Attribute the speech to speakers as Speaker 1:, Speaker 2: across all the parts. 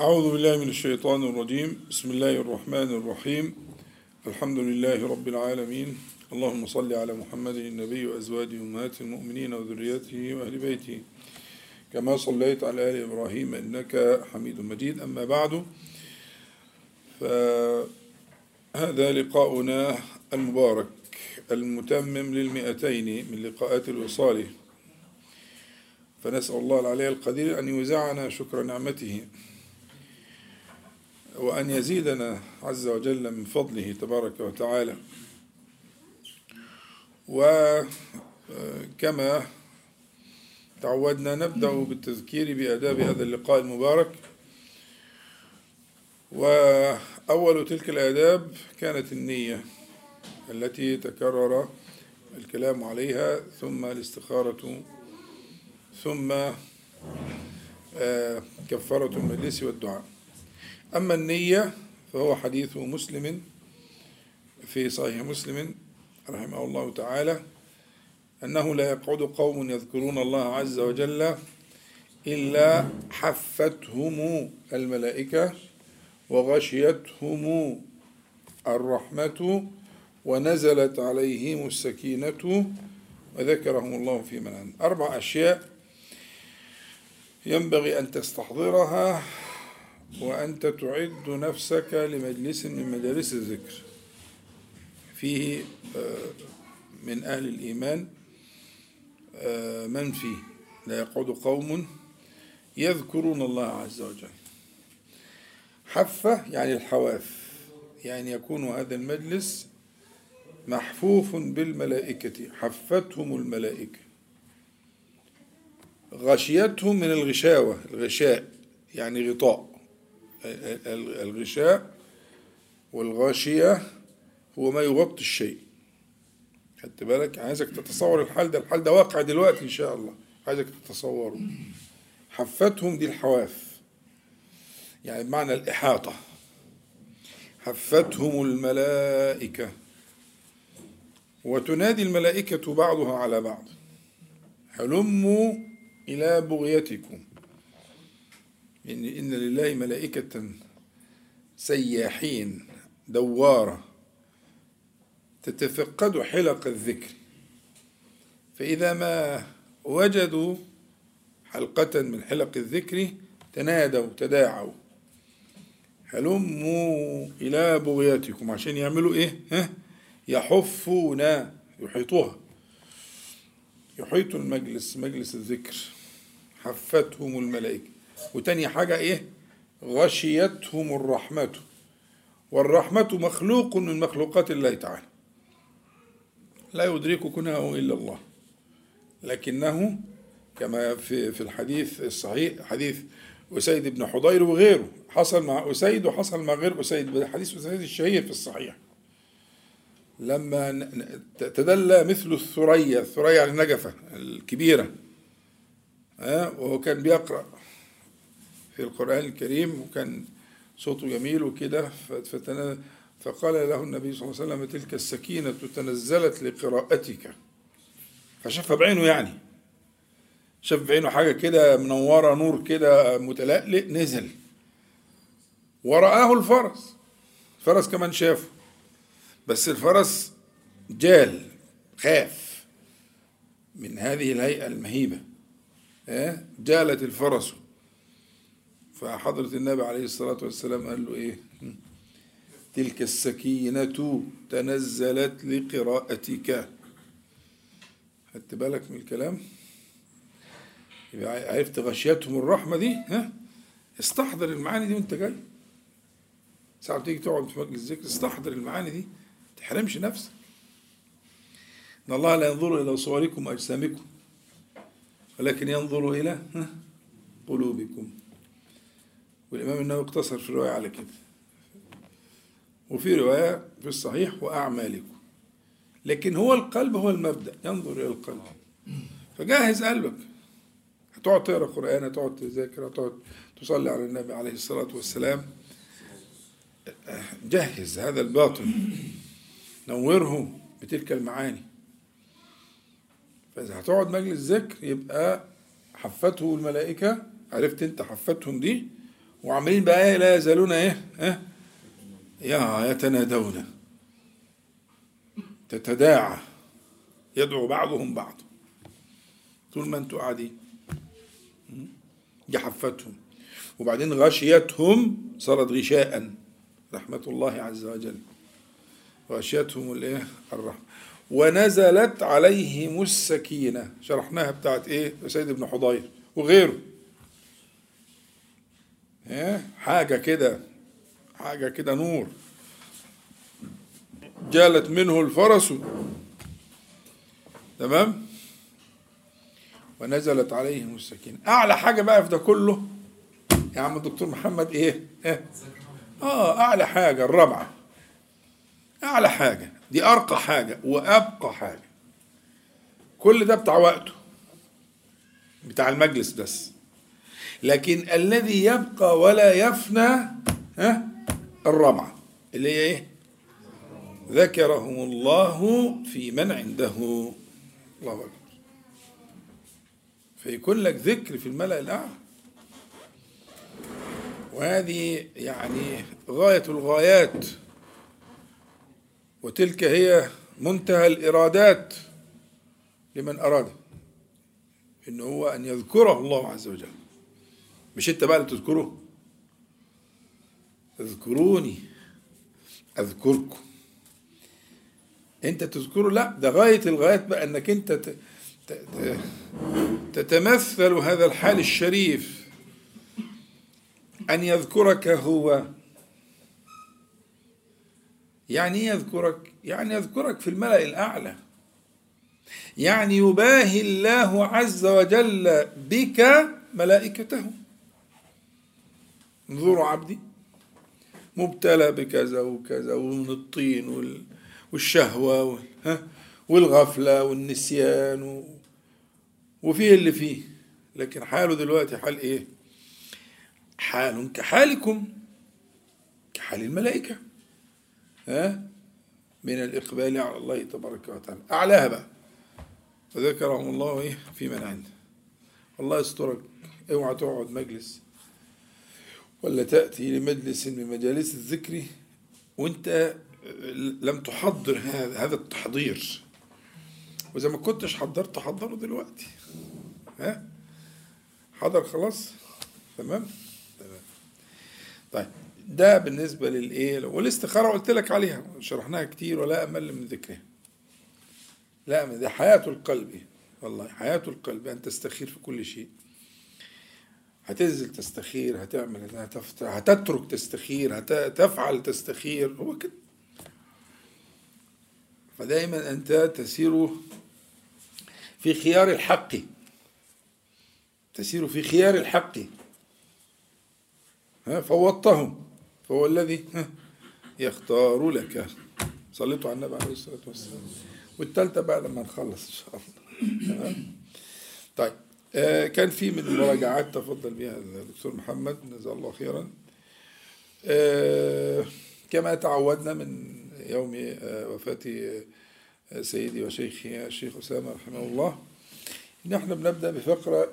Speaker 1: أعوذ بالله من الشيطان الرجيم. بسم الله الرحمن الرحيم. الحمد لله رب العالمين. اللهم صل على محمد النبي وأزواجه أمهات المؤمنين وذريته وأهل بيته. كما صليت على آل إبراهيم إنك حميد مجيد. أما بعد فهذا لقاؤنا المبارك المتمم للمئتين من لقاءات الوصال. فنسأل الله العلي القدير أن يوزعنا شكر نعمته. وأن يزيدنا عز وجل من فضله تبارك وتعالى. وكما تعودنا نبدأ بالتذكير بآداب هذا اللقاء المبارك. وأول تلك الآداب كانت النية التي تكرر الكلام عليها ثم الاستخارة ثم كفارة المجلس والدعاء. أما النية فهو حديث مسلم في صحيح مسلم رحمه الله تعالى أنه لا يقعد قوم يذكرون الله عز وجل إلا حفتهم الملائكة وغشيتهم الرحمة ونزلت عليهم السكينة وذكرهم الله في من أربع أشياء ينبغي أن تستحضرها. وأنت تعد نفسك لمجلس من مجالس الذكر. فيه من أهل الإيمان من فيه؟ لا يقعد قوم يذكرون الله عز وجل. حفة يعني الحواف يعني يكون هذا المجلس محفوف بالملائكة حفتهم الملائكة. غشيتهم من الغشاوة الغشاء يعني غطاء. الغشاء والغاشية هو ما يغطي الشيء. خدت بالك؟ عايزك تتصور الحال ده. الحال ده واقع دلوقتي إن شاء الله. عايزك تتصوره. حفتهم دي الحواف. يعني بمعنى الإحاطة. حفتهم الملائكة. وتنادي الملائكة بعضها على بعض. هلموا إلى بغيتكم. إن, إن لله ملائكة سياحين دوارة تتفقد حلق الذكر. فإذا ما وجدوا حلقة من حلق الذكر تنادوا تداعوا. هلموا إلى بغيتكم عشان يعملوا إيه؟ ها؟ يحفون يحيطوها. يحيط المجلس مجلس الذكر. حفتهم الملائكة. وتاني حاجة إيه؟ غشيتهم الرحمة. والرحمة مخلوق من مخلوقات الله تعالى. لا يدرك كنهه إلا الله. لكنه كما في في الحديث الصحيح حديث أسيد بن حضير وغيره حصل مع أسيد وحصل مع غير أسيد. حديث أسيد الشهير في الصحيح. لما تدلى مثل الثريا الثريا النجفة الكبيرة وهو كان بيقرأ. في القرآن الكريم وكان صوته جميل وكده فقال له النبي صلى الله عليه وسلم تلك السكينة تنزلت لقراءتك. فشافها بعينه يعني. شاف بعينه حاجة كده منورة نور كده متلألئ نزل. ورآه الفرس. الفرس كمان شافه. بس الفرس جال خاف من هذه الهيئة المهيبة. جالت الفرس. فحضرة النبي عليه الصلاة والسلام قال له إيه؟ تلك السكينة تنزلت لقراءتك. خدت بالك من الكلام؟ يبقى عرفت غشيتهم الرحمة دي؟ ها؟ استحضر المعاني دي وأنت جاي. ساعة تيجي تقعد في مجلس الذكر استحضر المعاني دي. تحرمش نفسك. إن الله لا ينظر إلى صوركم وأجسامكم ولكن ينظر إلى قلوبكم. والإمام النووي اقتصر في الرواية على كده. وفي رواية في الصحيح وأعمالكم. لكن هو القلب هو المبدأ ينظر إلى القلب. فجهز قلبك. هتقعد تقرأ قرآن هتقعد تذاكر هتقعد تصلي على النبي عليه الصلاة والسلام. جهز هذا الباطن. نوره بتلك المعاني. فإذا هتقعد مجلس ذكر يبقى حفته الملائكة. عرفت أنت حفتهم دي؟ وعاملين بقى إيه؟ لا يزالون إيه؟ ها يا يتنادون. تتداعى. يدعو بعضهم بعض. طول ما أنتوا قاعدين. دي حفتهم وبعدين غشيتهم صارت غشاء. رحمة الله عز وجل. غشيتهم الإيه؟ الرحمة. ونزلت عليهم السكينة. شرحناها بتاعت إيه؟ سيد ابن حضير. وغيره. حاجة كده حاجة كده نور. جالت منه الفرس. تمام؟ ونزلت عليهم السكينة. أعلى حاجة بقى في ده كله يا عم الدكتور محمد إيه؟ إيه؟ آه أعلى حاجة الرابعة أعلى حاجة دي أرقى حاجة وأبقى حاجة. كل ده بتاع وقته بتاع المجلس بس. لكن الذي يبقى ولا يفنى ها؟ الرابعة اللي هي إيه؟ ذكرهم الله في من عنده. الله أكبر. فيكون لك ذكر في الملأ الأعلى. وهذه يعني غاية الغايات. وتلك هي منتهى الإرادات لمن أراد إن هو أن يذكره الله عز وجل. مش أنت بقى اللي تذكره اذكروني. أذكركم. أنت تذكره لا ده غاية الغايات بقى أنك أنت ت... ت... ت... تتمثل هذا الحال الشريف. أن يذكرك هو. يعني إيه يذكرك؟ يعني يذكرك في الملأ الأعلى. يعني يباهي الله عز وجل بك ملائكته. انظروا عبدي. مبتلى بكذا وكذا ومن الطين والشهوة والغفلة والنسيان وفيه اللي فيه. لكن حاله دلوقتي حال إيه؟ حال كحالكم كحال الملائكة ها من الإقبال على الله تبارك وتعالى. أعلاها بقى. فذكرهم الله إيه؟ في من عنده الله يسترك. اوعى تقعد مجلس. ولا تأتي لمجلس من مجالس الذكر وانت لم تحضر هذا التحضير. وإذا ما كنتش حضرت حضره دلوقتي. ها؟ حضر خلاص؟ تمام؟ تمام. طيب ده بالنسبة للإيه؟ والاستخارة قلت لك عليها شرحناها كتير ولا أمل من ذكرها. لا دي حياة القلب. والله حياة القلب أن تستخير في كل شيء. هتنزل تستخير هتعمل هتفتح هتترك تستخير هتفعل تستخير هو كده. فدائما أنت تسير في خيار الحق. تسير في خيار الحق. فوضتهم. فهو الذي يختار لك. صليتوا على النبي عليه الصلاة والسلام. والثالثة بقى لما نخلص إن شاء الله. طيب. كان في من المراجعات تفضل بها الدكتور محمد جزاه الله خيرا. آه كما تعودنا من يوم آه وفاة سيدي وشيخي الشيخ أسامة رحمه الله نحن بنبدأ بفقرة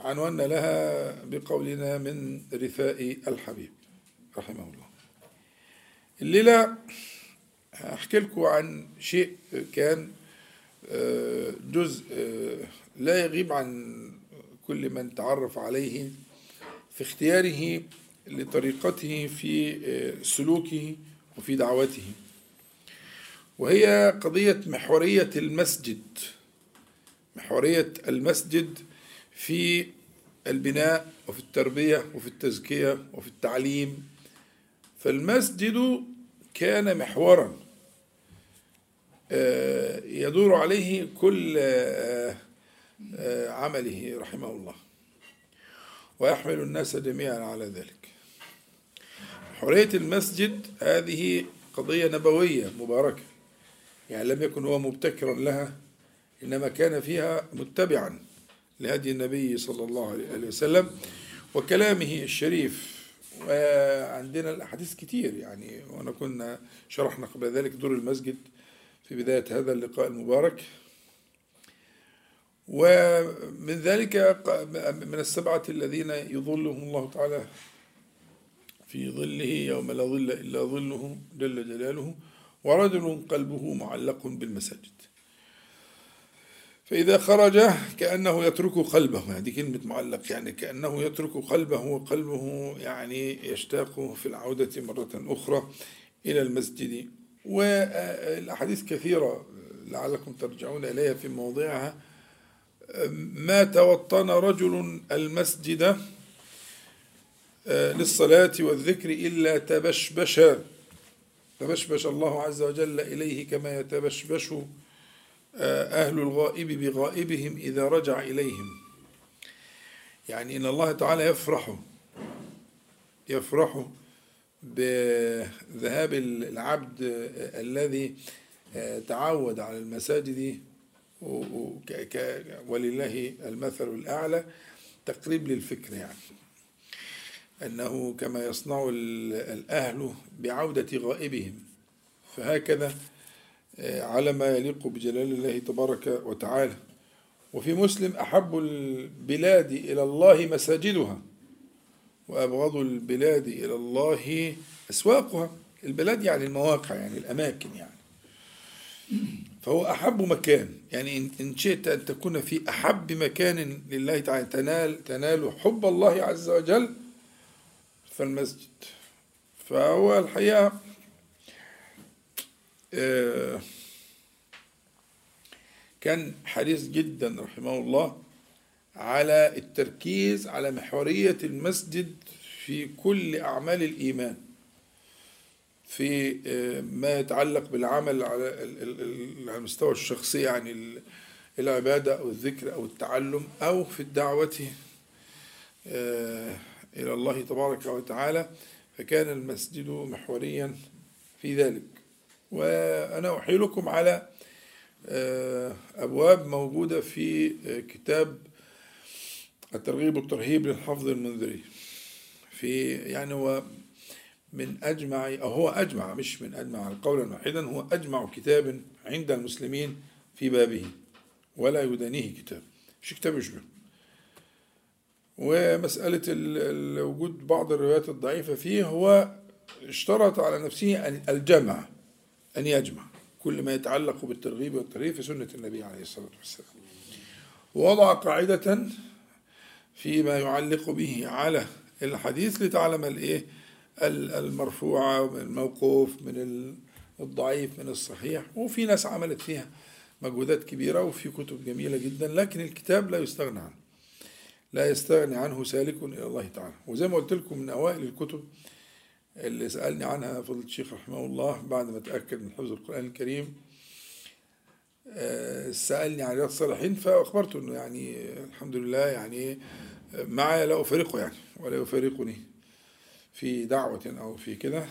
Speaker 1: عنونا لها بقولنا من رثاء الحبيب رحمه الله. الليلة أحكي لكم عن شيء كان جزء لا يغيب عن كل من تعرف عليه في اختياره لطريقته في سلوكه وفي دعوته. وهي قضية محورية المسجد محورية المسجد في البناء وفي التربية وفي التزكية وفي التعليم. فالمسجد كان محورا يدور عليه كل عمله رحمه الله ويحمل الناس جميعا على ذلك. حرية المسجد هذه قضية نبوية مباركة يعني لم يكن هو مبتكرا لها إنما كان فيها متبعا لهدي النبي صلى الله عليه وسلم وكلامه الشريف. وعندنا الأحاديث كتير يعني وأنا كنا شرحنا قبل ذلك دور المسجد في بداية هذا اللقاء المبارك. ومن ذلك من السبعة الذين يظلهم الله تعالى في ظله يوم لا ظل إلا ظله جل جلاله ورجل قلبه معلق بالمساجد. فإذا خرج كأنه يترك قلبه هذه كلمة معلق يعني كأنه يترك قلبه وقلبه يعني يشتاق في العودة مرة أخرى إلى المسجد. والأحاديث كثيرة لعلكم ترجعون إليها في موضعها. ما توطن رجل المسجد للصلاة والذكر إلا تبشبش. تبشبش الله عز وجل إليه كما يتبشبش أهل الغائب بغائبهم إذا رجع إليهم. يعني إن الله تعالى يفرح يفرح بذهاب العبد الذي تعود على المساجد ولله المثل الأعلى تقريب للفكر يعني. أنه كما يصنع الأهل بعودة غائبهم. فهكذا على ما يليق بجلال الله تبارك وتعالى. وفي مسلم أحب البلاد إلى الله مساجدها. وأبغض البلاد إلى الله أسواقها. البلاد يعني المواقع يعني الأماكن يعني. فهو أحب مكان. يعني إن شئت أن تكون في أحب مكان لله تعالى تنال تنال حب الله عز وجل فالمسجد. فهو الحقيقة آه، كان حريص جدا رحمه الله على التركيز على محورية المسجد في كل أعمال الإيمان في آه، ما يتعلق بالعمل على المستوى الشخصي يعني العبادة أو الذكر أو التعلم أو في الدعوة آه، إلى الله تبارك وتعالى فكان المسجد محوريا في ذلك. وأنا أحيلكم على آه، أبواب موجودة في كتاب الترغيب والترهيب للحفظ المنذري. في يعني هو من أجمع أو هو أجمع مش من أجمع قولا واحدا هو أجمع كتاب عند المسلمين في بابه ولا يدانيه كتاب. مش كتاب يشبه. ومسألة وجود بعض الروايات الضعيفة فيه هو اشترط على نفسه الجمع أن يجمع كل ما يتعلق بالترغيب والترهيب في سنة النبي عليه الصلاة والسلام. ووضع قاعدة فيما يعلق به على الحديث لتعلم الإيه؟ المرفوعة من الموقوف من الضعيف من الصحيح. وفي ناس عملت فيها مجهودات كبيرة وفي كتب جميلة جدا لكن الكتاب لا يستغنى عنه. لا يستغني عنه سالك إلى الله تعالى. وزي ما قلت لكم من أوائل الكتب اللي سألني عنها فضل الشيخ رحمه الله بعد ما تأكد من حفظ القرآن الكريم آه، سألني عن رياض الصالحين فأخبرته أنه يعني الحمد لله يعني معي لا أفارقه يعني ولا يفارقني في دعوة أو في كده.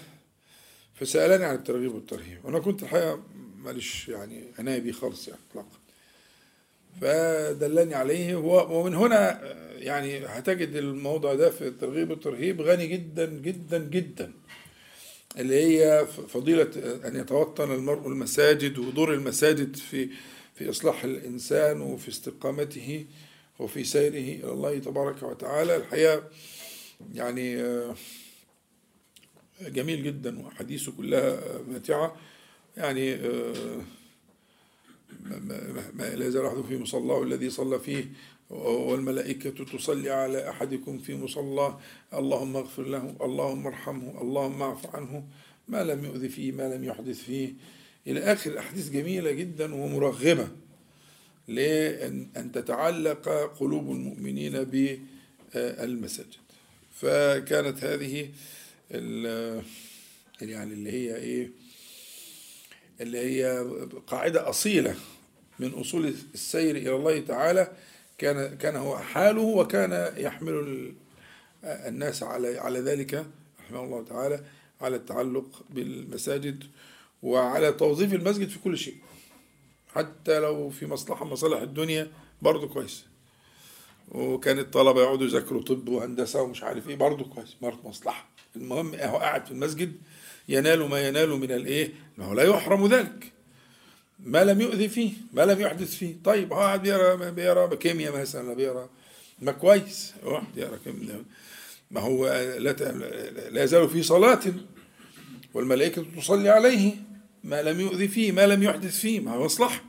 Speaker 1: فسألني عن الترغيب والترهيب. وأنا كنت الحقيقة ماليش يعني عناية بيه خالص يعني إطلاقا. فدلني عليه ومن هنا يعني هتجد الموضوع ده في الترغيب والترهيب غني جدا جدا جدا. اللي هي فضيلة أن يتوطن المرء المساجد ودور المساجد في في إصلاح الإنسان وفي استقامته وفي سيره إلى الله تبارك وتعالى. الحقيقة يعني جميل جدا وحديثه كلها ماتعة يعني ما لا يزال أحد في مصلاه الذي صلى فيه والملائكة تصلي على أحدكم في مصلاه اللهم اغفر له اللهم ارحمه اللهم اعف عنه. ما لم يؤذي فيه ما لم يحدث فيه. إلى آخر الأحاديث جميلة جدا ومرغبة لأن تتعلق قلوب المؤمنين بالمساجد. فكانت هذه يعني اللي هي إيه؟ اللي هي قاعدة أصيلة من أصول السير إلى الله تعالى. كان كان هو حاله وكان يحمل الناس على على ذلك رحمه الله تعالى على التعلق بالمساجد وعلى توظيف المسجد في كل شيء. حتى لو في مصلحة مصالح الدنيا برضه كويس. وكان الطلبة يقعدوا يذاكروا طب وهندسة ومش عارف إيه برضه كويس برضه مصلحة. المهم هو قاعد في المسجد ينال ما ينال من الإيه؟ ما هو لا يحرم ذلك. ما لم يؤذي فيه ما لم يحدث فيه. طيب هو قاعد بيقرا بيقرا كيمياء مثلا بيقرا ما كويس. واحد يقرا كيمياء ما هو لا لا يزال في صلاة والملائكة تصلي عليه. ما لم يؤذي فيه ما لم يحدث فيه ما هو مصلحة.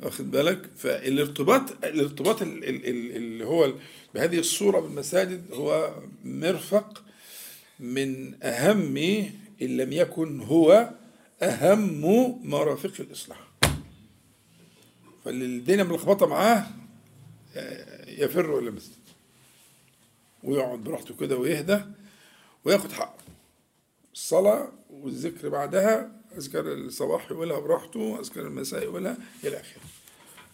Speaker 1: واخد بالك؟ فالارتباط الارتباط اللي هو بهذه الصورة بالمساجد هو مرفق من أهم إن لم يكن هو أهم مرافق الإصلاح. فاللي الدنيا ملخبطة معاه يفر إلى المسجد. ويقعد براحته كده ويهدى وياخد حقه. الصلاة والذكر بعدها أذكار الصباح يقولها براحته أذكار المساء يقولها إلى آخره.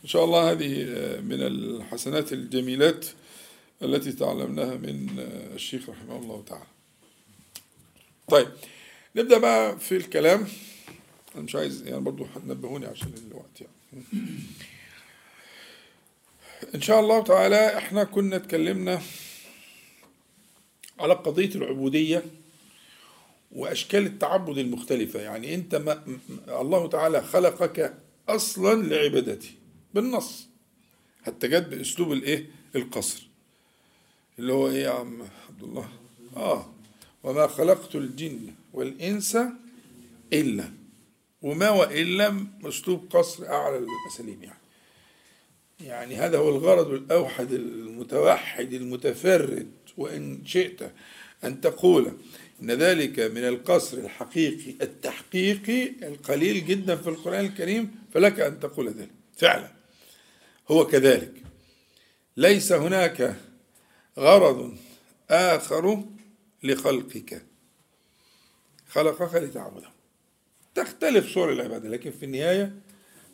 Speaker 1: إن شاء الله هذه من الحسنات الجميلات التي تعلمناها من الشيخ رحمه الله تعالى. طيب نبدأ بقى في الكلام. أنا مش عايز يعني برضو هتنبهوني عشان الوقت يعني. إن شاء الله تعالى إحنا كنا اتكلمنا على قضية العبودية وأشكال التعبد المختلفة. يعني أنت ما الله تعالى خلقك أصلا لعبادته بالنص. حتى جت بأسلوب الإيه؟ القصر. اللي هو إيه يا عم عبد الله؟ آه. وما خلقت الجن والإنس إلا. وما وإلا أسلوب قصر أعلى الأساليب يعني. يعني هذا هو الغرض الأوحد المتوحد المتفرد وإن شئت أن تقول إن ذلك من القصر الحقيقي التحقيقي القليل جدا في القرآن الكريم فلك أن تقول ذلك. فعلا. هو كذلك. ليس هناك غرض آخر لخلقك. خلقك لتعبده. تختلف صور العبادة لكن في النهاية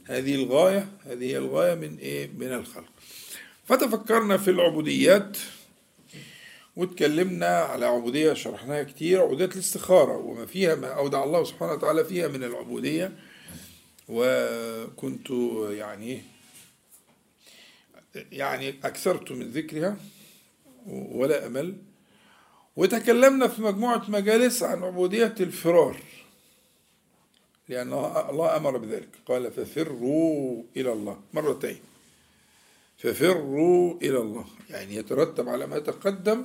Speaker 1: هذه الغاية هذه هي الغاية من إيه؟ من الخلق. فتفكرنا في العبوديات واتكلمنا على عبودية شرحناها كتير عبودية الاستخارة وما فيها ما أودع الله سبحانه وتعالى فيها من العبودية. وكنت يعني يعني أكثرت من ذكرها ولا أمل. وتكلمنا في مجموعة مجالس عن عبودية الفرار. لأن الله أمر بذلك. قال ففروا إلى الله. مرتين. ففروا إلى الله. يعني يترتب على ما تقدم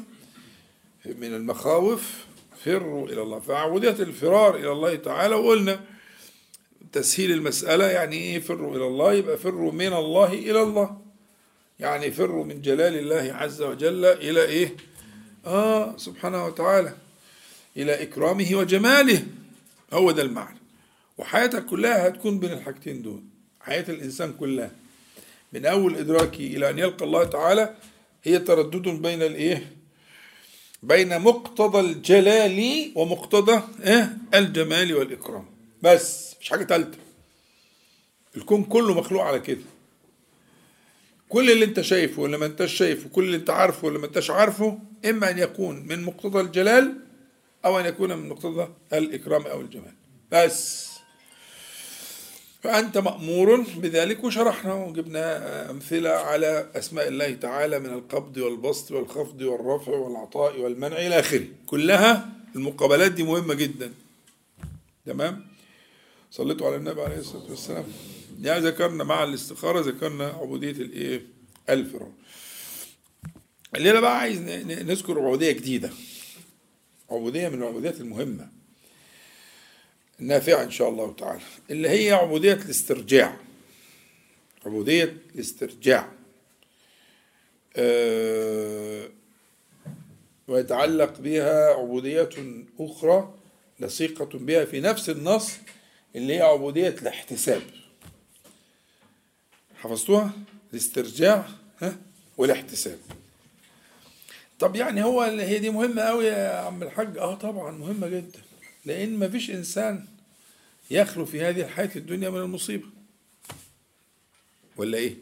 Speaker 1: من المخاوف. فروا إلى الله. فعبودية الفرار إلى الله تعالى وقلنا تسهيل المسألة يعني إيه فروا إلى الله؟ يبقى فروا من الله إلى الله. يعني فروا من جلال الله عز وجل إلى إيه؟ آه سبحانه وتعالى. إلى إكرامه وجماله. هو ده المعنى. وحياتك كلها هتكون بين الحاجتين دول حياة الإنسان كلها. من أول إدراكي إلى أن يلقى الله تعالى هي تردد بين الإيه؟ بين مقتضى الجلال ومقتضى إيه؟ الجمال والإكرام. بس مش حاجة تالتة. الكون كله مخلوق على كده. كل اللي أنت شايفه ولا ما أنتش شايفه كل اللي أنت عارفه ولا ما أنتش عارفه إما أن يكون من مقتضى الجلال أو أن يكون من مقتضى الإكرام أو الجمال. بس. فأنت مأمور بذلك وشرحنا وجبنا أمثلة على أسماء الله تعالى من القبض والبسط والخفض والرفع والعطاء والمنع إلى آخره. كلها المقابلات دي مهمة جدا. تمام؟ صليتوا على النبي عليه الصلاة والسلام. يعني ذكرنا مع الاستخارة ذكرنا عبودية الإيه؟ الفرعون الليلة بقى عايز نذكر عبودية جديدة. عبودية من العبوديات المهمة. نافعة إن شاء الله تعالى اللي هي عبودية الاسترجاع. عبودية الاسترجاع. أه ويتعلق بها عبودية أخرى لصيقة بها في نفس النص اللي هي عبودية الاحتساب. حفظتوها؟ الاسترجاع ها؟ والاحتساب. طب يعني هو هي دي مهمة قوي يا عم الحاج؟ آه طبعا مهمة جدا لأن ما فيش إنسان يخلو في هذه الحياة الدنيا من المصيبة. ولا إيه؟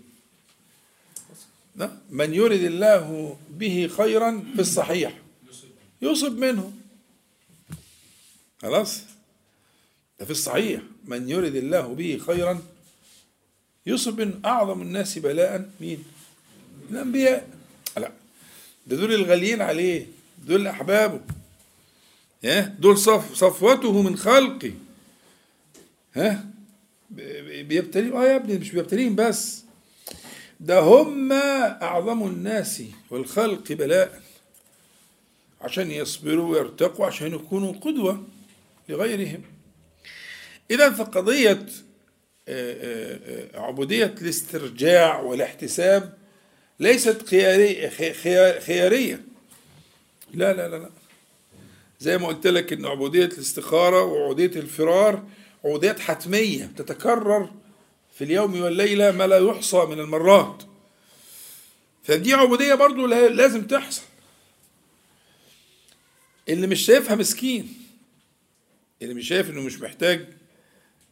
Speaker 1: لا. من يرد الله به خيرا في الصحيح. يصب منه. خلاص. ده في الصحيح. من يرد الله به خيرا يصب من أعظم الناس بلاء. مين؟ الأنبياء. لا. ده دول الغاليين عليه. دول أحبابه. دول صف صفوته من خلقه. ها؟ بيبتليهم آه يا ابني مش بيبتليهم بس. ده هم أعظم الناس والخلق بلاء عشان يصبروا ويرتقوا عشان يكونوا قدوة لغيرهم. إذا فقضية آه، آه، آه، عبودية الاسترجاع والاحتساب ليست خيارية, خيارية. لا لا لا لا. زي ما قلت لك إن عبودية الاستخارة وعبودية الفرار عبوديات حتمية بتتكرر في اليوم والليلة ما لا يحصى من المرات. فدي عبودية برضو لازم تحصل اللي مش شايفها مسكين. اللي مش شايف إنه مش محتاج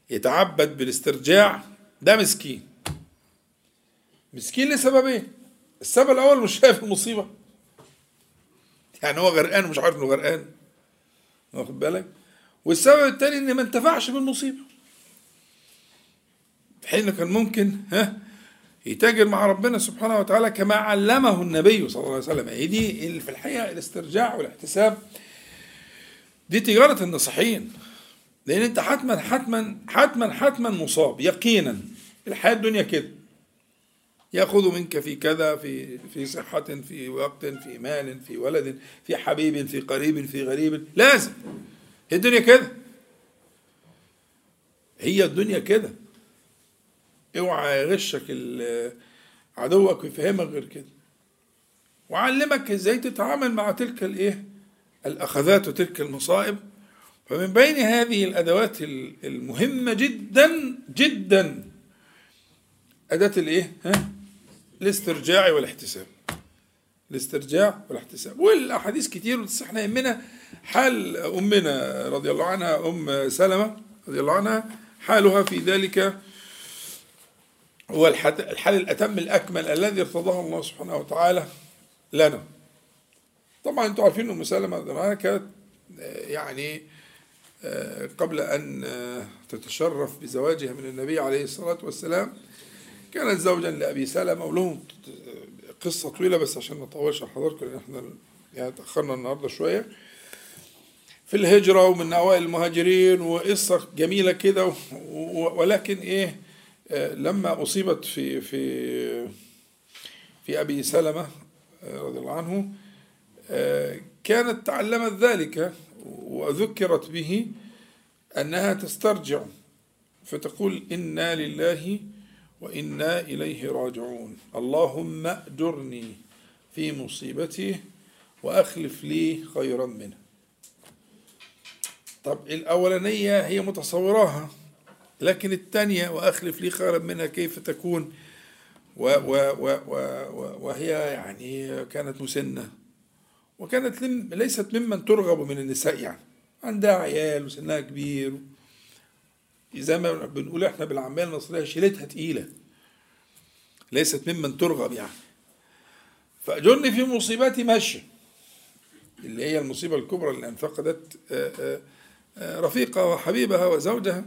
Speaker 1: يتعبد بالاسترجاع ده مسكين. مسكين لسببين السبب الأول مش شايف المصيبة. يعني هو غرقان ومش عارف إنه غرقان. واخد بالك؟ والسبب الثاني إن ما انتفعش بالمصيبة. في حين كان ممكن ها يتاجر مع ربنا سبحانه وتعالى كما علمه النبي صلى الله عليه وسلم. هي دي في الحقيقة الاسترجاع والاحتساب دي تجارة النصحين لأن أنت حتما حتما حتما حتما مصاب يقينا. الحياة الدنيا كده. يأخذ منك في كذا في في صحة في وقت في مال في ولد في حبيب في قريب في غريب. لازم. هي الدنيا كده. هي الدنيا كده. اوعى يغشك عدوك ويفهمك غير كده. وعلمك إزاي تتعامل مع تلك الايه؟ الأخذات وتلك المصائب. فمن بين هذه الأدوات المهمة جدا جدا أداة الايه؟ ها؟ الاسترجاع والاحتساب. الاسترجاع والاحتساب. والأحاديث كتير بس إحنا يهمنا حال أمنا رضي الله عنها أم سلمة رضي الله عنها حالها في ذلك هو الحال الأتم الأكمل الذي ارتضاه الله سبحانه وتعالى لنا. طبعا أنتم عارفين أم سلمة كانت يعني آه، قبل أن آه، تتشرف بزواجها من النبي عليه الصلاة والسلام كانت زوجا لأبي سلمة ولهم قصة طويلة بس عشان ما نطولش على حضراتكم لأن إحنا يعني تأخرنا النهاردة شوية. في الهجرة ومن أوائل المهاجرين وقصة جميلة كده ولكن إيه لما أصيبت في في في أبي سلمة رضي الله عنه كانت تعلمت ذلك وذكرت به أنها تسترجع فتقول إنا لله وإنا إليه راجعون. اللهم أجرني في مصيبتي وأخلف لي خيرا منها. طب الأولانية هي متصوراها لكن الثانية وأخلف لي خيرا منها كيف تكون و و و و وهي يعني كانت مسنة وكانت ليست ممن ترغب من النساء يعني عندها عيال وسنها كبير زي ما بنقول إحنا بالعامية المصرية شيلتها تقيلة ليست ممن ترغب يعني. فأجرني في مصيبتي ماشي اللي هي المصيبة الكبرى اللي انفقدت آه، آه، رفيقها وحبيبها وزوجها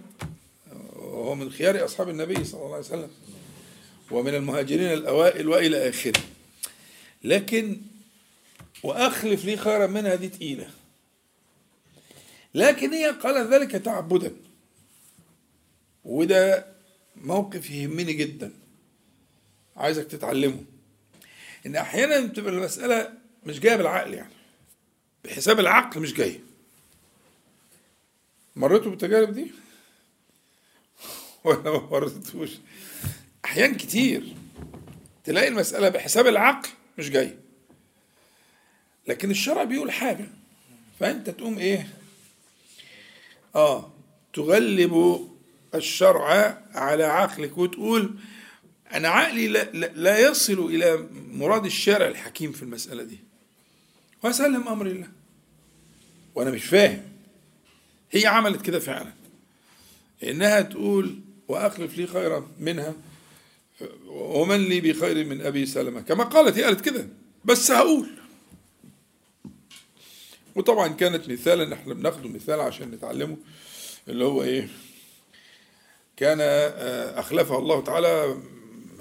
Speaker 1: وهو من خيار أصحاب النبي صلى الله عليه وسلم ومن المهاجرين الأوائل وإلى آخره. لكن وأخلف لي خيرا منها دي تقيلة. لكن هي قال ذلك تعبدا. وده موقف يهمني جدا. عايزك تتعلمه. إن أحيانا بتبقى المسألة مش جاية بالعقل يعني. بحساب العقل مش جاية. مريتوا بالتجارب دي؟ ولا ما مريتوش؟ أحيان كتير. تلاقي المسألة بحساب العقل مش جاية لكن الشرع بيقول حاجة. فأنت تقوم إيه؟ آه تغلب الشرع على عقلك وتقول أنا عقلي لا, لا يصل إلى مراد الشارع الحكيم في المسألة دي. وأسلم أمر الله. وأنا مش فاهم. هي عملت كده فعلا. إنها تقول وأخلف لي خيرا منها ومن لي بخير من أبي سلمة. كما قالت هي قالت كده. بس هقول. وطبعا كانت مثالا إحنا بناخده مثال عشان نتعلمه اللي هو إيه؟ كان آه، أخلفها الله تعالى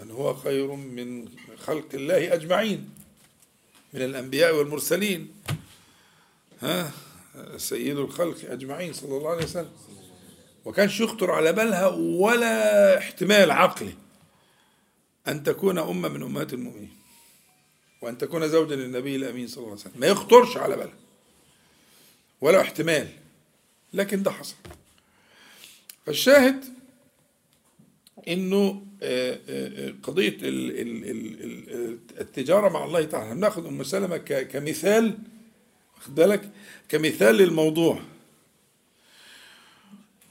Speaker 1: من هو خير من خلق الله أجمعين من الأنبياء والمرسلين. ها؟ سيد الخلق أجمعين صلى الله عليه وسلم. وكانش يخطر على بالها ولا احتمال عقلي أن تكون أمة من أمهات المؤمنين وأن تكون زوجا للنبي الأمين صلى الله عليه وسلم. ما يخطرش على بالها ولا احتمال لكن ده حصل. فالشاهد إنه آه، آه، آه، قضية ال- ال- ال- ال- التجارة مع الله تعالى. ناخذ أم سلمة كمثال واخد بالك؟ كمثال للموضوع.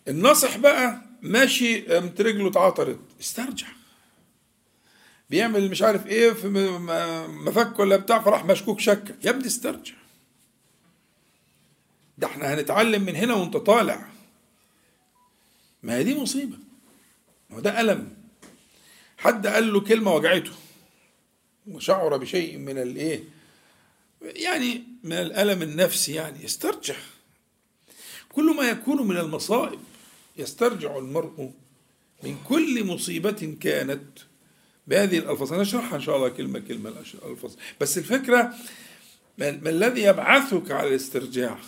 Speaker 1: الناصح بقى ماشي قامت رجله اتعطرت. استرجع. بيعمل مش عارف إيه في مفك ولا بتاع فراح مشكوك شكة. يا ابني استرجع. ده إحنا هنتعلم من هنا وانت طالع. ما هي دي مصيبة. ما هو ده ألم. حد قال له كلمة وجعته. وشعر بشيء من الإيه؟ يعني من الألم النفسي يعني يسترجع. كل ما يكون من المصائب يسترجع المرء من كل مصيبة كانت. بهذه الألفاظ. أنا أشرحها إن شاء الله كلمة كلمة الألفاظ. بس الفكرة ما الذي يبعثك على الاسترجاع.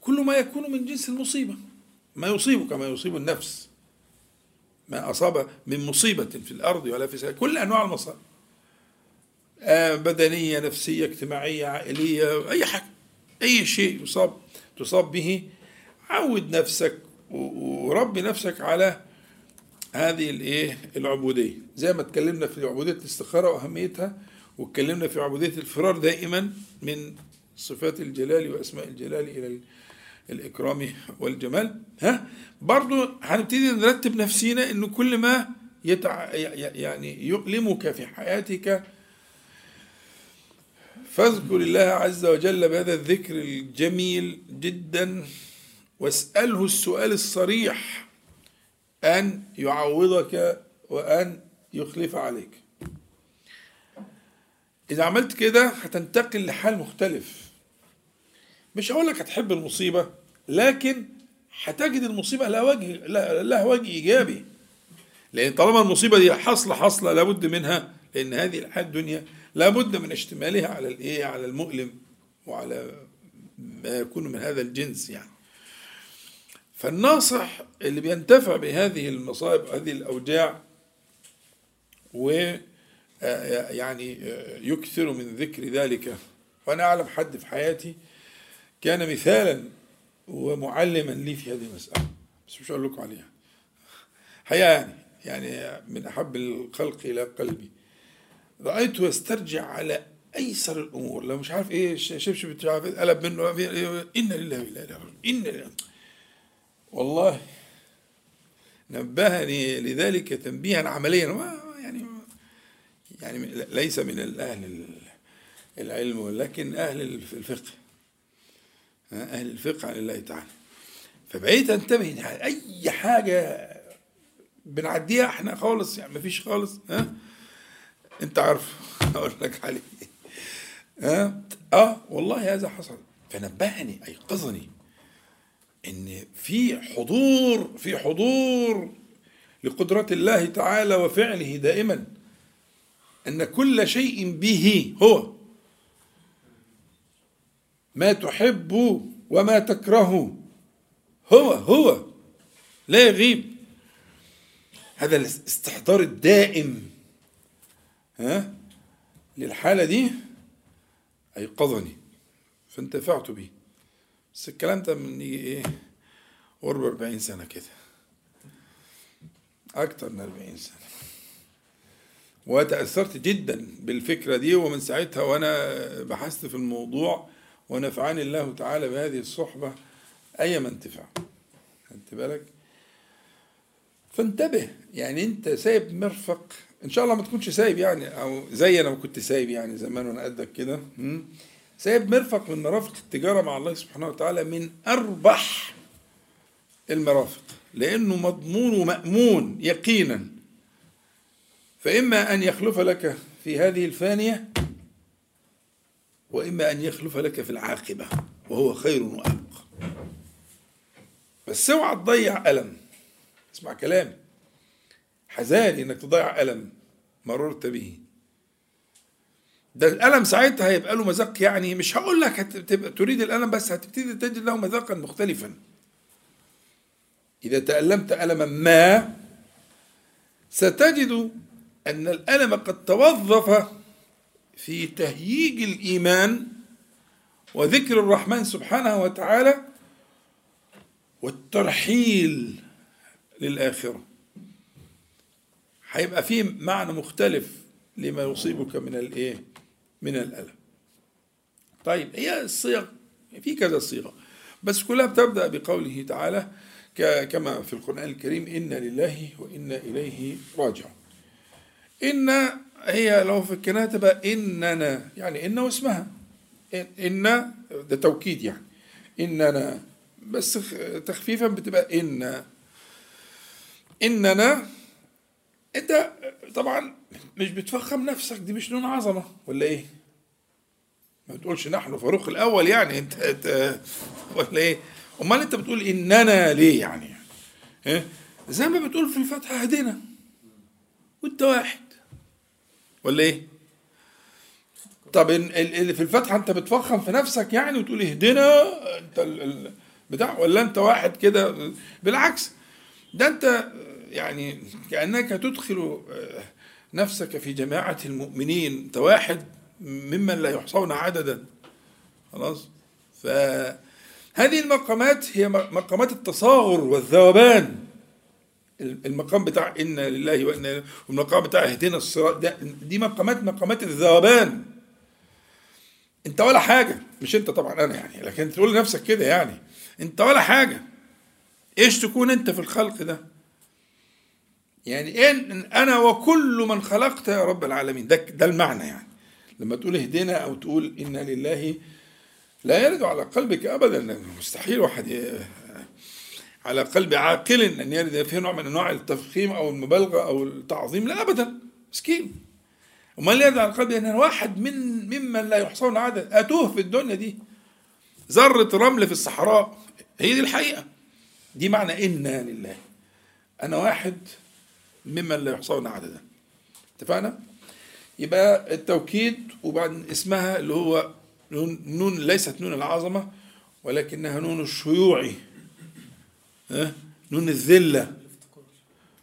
Speaker 1: كل ما يكون من جنس المصيبة. ما يصيبك ما يصيب النفس. ما أصاب من مصيبة في الأرض ولا في سماء كل أنواع المصائب. بدنية نفسية اجتماعية عائلية أي حاجة أي شيء يصاب تصاب به عود نفسك وربي نفسك على هذه الإيه؟ العبودية. زي ما اتكلمنا في عبودية الاستخارة وأهميتها واتكلمنا في عبودية الفرار دائما من صفات الجلال وأسماء الجلال إلى ال- الإكرام والجمال. ها؟ برضو هنبتدي نرتب نفسينا إنه كل ما يتع... يعني يؤلمك في حياتك فاذكر الله عز وجل بهذا الذكر الجميل جدا واسأله السؤال الصريح أن يعوضك وأن يخلف عليك. إذا عملت كده هتنتقل لحال مختلف. مش هقول لك هتحب المصيبة لكن هتجد المصيبة لها وجه لها وجه إيجابي. لأن طالما المصيبة دي حصل حصلة لابد منها لأن هذه الحياة الدنيا لابد من اشتمالها على الإيه على المؤلم وعلى ما يكون من هذا الجنس يعني. فالناصح اللي بينتفع بهذه المصائب هذه الأوجاع و آه، يعني آه، يكثر من ذكر ذلك. وأنا أعلم حد في حياتي كان مثالا ومعلما لي في هذه المسألة بس مش هقول لكم عليها. حقيقة يعني يعني من أحب الخلق إلى قلبي. رأيته يسترجع على أيسر الأمور. لو مش عارف إيه ش- شبشب مش عارف إيه قلب منه إن لله وإنا إليه راجعون. إن لله. والله نبهني لذلك تنبيها عمليا. يعني يعني ليس من الأهل العلم ولكن أهل الفقه. أهل الفقه عن الله تعالى. فبقيت أنتبه إن أي حاجة بنعديها إحنا خالص يعني مفيش خالص ها؟ انت عارف. أقول لك عليه. ها؟ آه والله هذا حصل. فنبهني أيقظني إن في حضور في حضور لقدرة الله تعالى وفعله دائما أن كل شيء به هو ما تحب وما تكره هو هو. لا يغيب. هذا الاستحضار الدائم ها? للحالة دي أيقظني. فانتفعت به بس الكلام ده من إيه؟ قرب 40 سنة كده. أكتر من 40 سنة. وتأثرت جدا بالفكرة دي ومن ساعتها وأنا بحثت في الموضوع ونفعني الله تعالى بهذه الصحبة أيما انتفاع. خدت بالك؟ فانتبه يعني انت سايب مرفق إن شاء الله ما تكونش سايب يعني أو زي أنا ما كنت سايب يعني زمان وأنا قدك كده? سايب مرفق من مرافق التجارة مع الله سبحانه وتعالى من أربح المرافق لأنه مضمون ومأمون يقينا. فإما أن يخلف لك في هذه الفانية وإما أن يخلف لك في العاقبة وهو خير وأبقى. بس اوعى تضيع ألم. اسمع كلامي. حذاري إنك تضيع ألم مررت به. ده الألم ساعتها هيبقى له مذاق يعني مش هقول لك هتبقى تريد الألم بس هتبتدي تجد له مذاقا مختلفا. إذا تألمت ألما ما ستجد أن الألم قد توظف في تهييج الإيمان وذكر الرحمن سبحانه وتعالى والترحيل للآخرة. هيبقى فيه معنى مختلف لما يصيبك من الايه من الألم. طيب هي الصيغ في كذا صيغة بس كلها بتبدأ بقوله تعالى كما في القرآن الكريم إنا لله وإنا إليه راجعون. إن هي لو فكناها تبقى إننا يعني إن واسمها. إن ده توكيد يعني. إننا بس تخفيفا بتبقى إن. إننا أنت طبعا مش بتفخم نفسك دي مش نون عظمة ولا إيه؟ ما بتقولش نحن فاروق الأول يعني أنت, أنت ولا إيه؟ أمال أنت بتقول إننا ليه يعني؟ إيه؟ زي ما بتقول في الفتحة هدينا وأنت واحد ولا إيه؟ طب اللي في الفتحة أنت بتفخم في نفسك يعني وتقول اهدنا أنت ال بتاع ولا أنت واحد كده بالعكس ده أنت يعني كأنك تدخل نفسك في جماعة المؤمنين أنت واحد ممن لا يحصون عددا. خلاص؟ فهذه المقامات هي مقامات التصاغر والذوبان. المقام بتاع إن لله وإن والمقام بتاع اهدنا الصراط دي مقامات مقامات الذوبان. انت ولا حاجة. مش انت طبعا أنا يعني لكن تقول لنفسك كده يعني. انت ولا حاجة. إيش تكون أنت في الخلق ده؟ يعني ان أنا وكل من خلقت يا رب العالمين. ده ده المعنى يعني. لما تقول اهدنا أو تقول إنا لله لا يرد على قلبك ابدا. مستحيل واحد على قلب عاقل إن يرد فيه نوع من أنواع التفخيم أو المبالغة أو التعظيم. لا ابدا. مسكين. امال يرد على قلبي إن واحد من ممن لا يحصون عدد أتوه في الدنيا دي. ذرة رمل في الصحراء. هي دي الحقيقة. دي معنى إنا لله. أنا واحد ممن لا يحصون عددا. اتفقنا؟ يبقى التوكيد وبعد اسمها اللي هو نون, ليست نون العظمة ولكنها نون الشيوعي. ها؟ نون الذلة.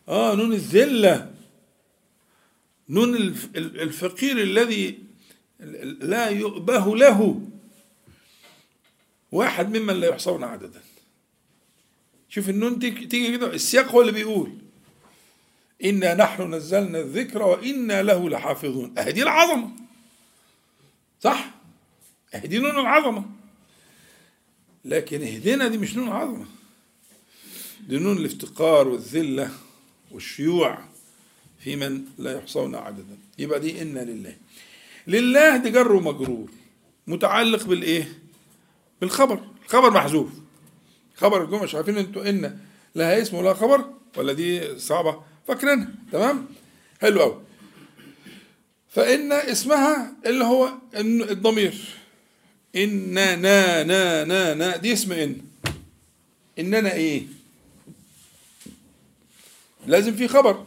Speaker 1: آه نون الذلة. نون الفقير الذي لا يؤبه له. واحد ممن لا يحصون عددا. شوف النون تيجي كده السياق هو اللي بيقول. إنا نحن نزلنا الذكر وإنا له لحافظون. أهدي العظمة. صح؟ أهدي نون العظمة. لكن اهدنا دي مش نون العظمة. دي نون الافتقار والذلة والشيوع في من لا يحصون عددا. يبقى دي إنا لله. لله دي جر ومجرور. متعلق بالإيه؟ بالخبر. الخبر محذوف. خبر الجمعة مش عارفين أنتوا إن لها اسم ولا خبر ولا دي صعبة؟ فاكرينها. تمام؟ حلو قوي فإن اسمها اللي هو الضمير. إن نا نا نا نا دي اسم إن. إننا إيه؟ لازم في خبر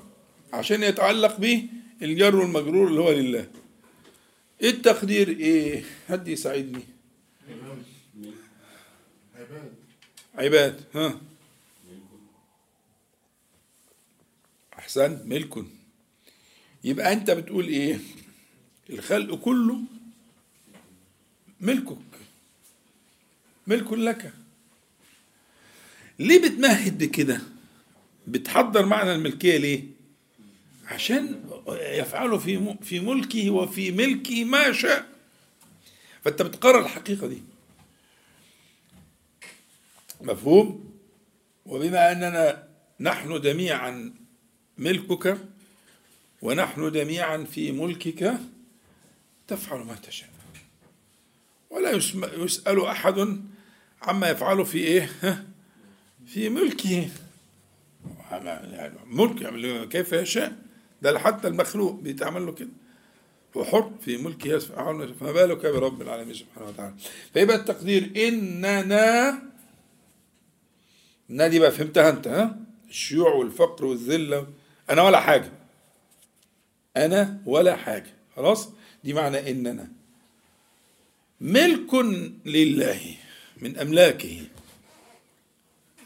Speaker 1: عشان يتعلق به الجر والمجرور اللي هو لله. إيه التقدير؟ إيه؟ حد يساعدني. عباد. عباد. ها. أحسن ملك. يبقى أنت بتقول إيه؟ الخلق كله ملكك. ملك لك. ليه بتمهد بكده؟ بتحضر معنى الملكية ليه؟ عشان يفعله في في ملكه وفي ملكه ما شاء. فأنت بتقرر الحقيقة دي. مفهوم؟ وبما أننا نحن جميعا ملكك ونحن جميعا في ملكك تفعل ما تشاء. ولا يسأل أحد عما يفعله في إيه؟ في ملكه. ملك يعمل كيف يشاء. ده حتى المخلوق بيتعمل له كده. هو حر في ملكه فما بالك برب العالمين سبحانه وتعالى. فيبقى التقدير إننا إننا دي بقى فهمتها أنت ها؟ الشيوع والفقر والذلة أنا ولا حاجة. أنا ولا حاجة. خلاص؟ دي معنى إننا ملك لله من أملاكه.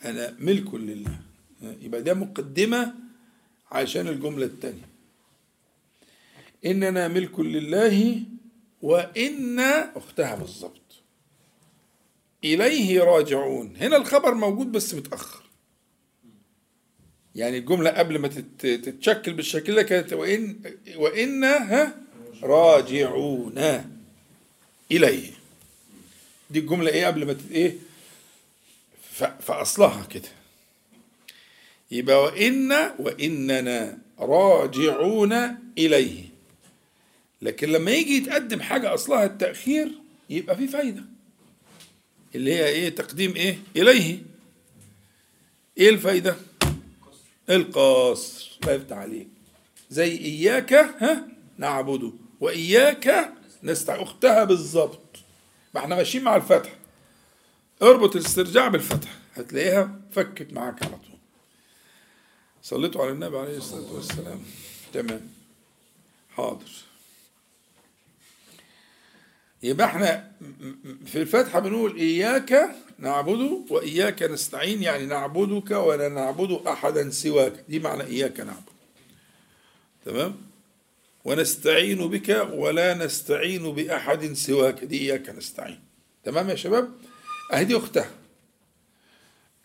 Speaker 1: أنا ملك لله. يبقى ده مقدمة عشان الجملة الثانية إننا ملك لله وإن أختها بالظبط. إليه راجعون. هنا الخبر موجود بس متأخر. يعني الجملة قبل ما تت- تتشكل بالشكل ده كانت وإن وإن ها راجعون إليه. دي الجملة إيه قبل ما إيه؟ فأصلها كده. يبقى وإن وإننا راجعون إليه. لكن لما يجي يتقدم حاجة أصلها التأخير يبقى في فايدة. اللي هي إيه؟ تقديم إيه؟ إليه. إيه الفايدة؟ القصر لا يفتح عليك. زي إياك ها نعبده وإياك نستع أختها بالظبط ما إحنا ماشيين مع الفتح. اربط الاسترجاع بالفتح. هتلاقيها فكت معاك على طول. صليتوا على النبي عليه الصلاة والسلام. تمام. حاضر. يبقى إحنا في الفاتحة بنقول إياك نعبد وإياك نستعين يعني نعبدك ولا نعبد أحدا سواك. دي معنى إياك نعبد. تمام؟ ونستعين بك ولا نستعين بأحد سواك. دي إياك نستعين. تمام يا شباب؟ أهدي أختها.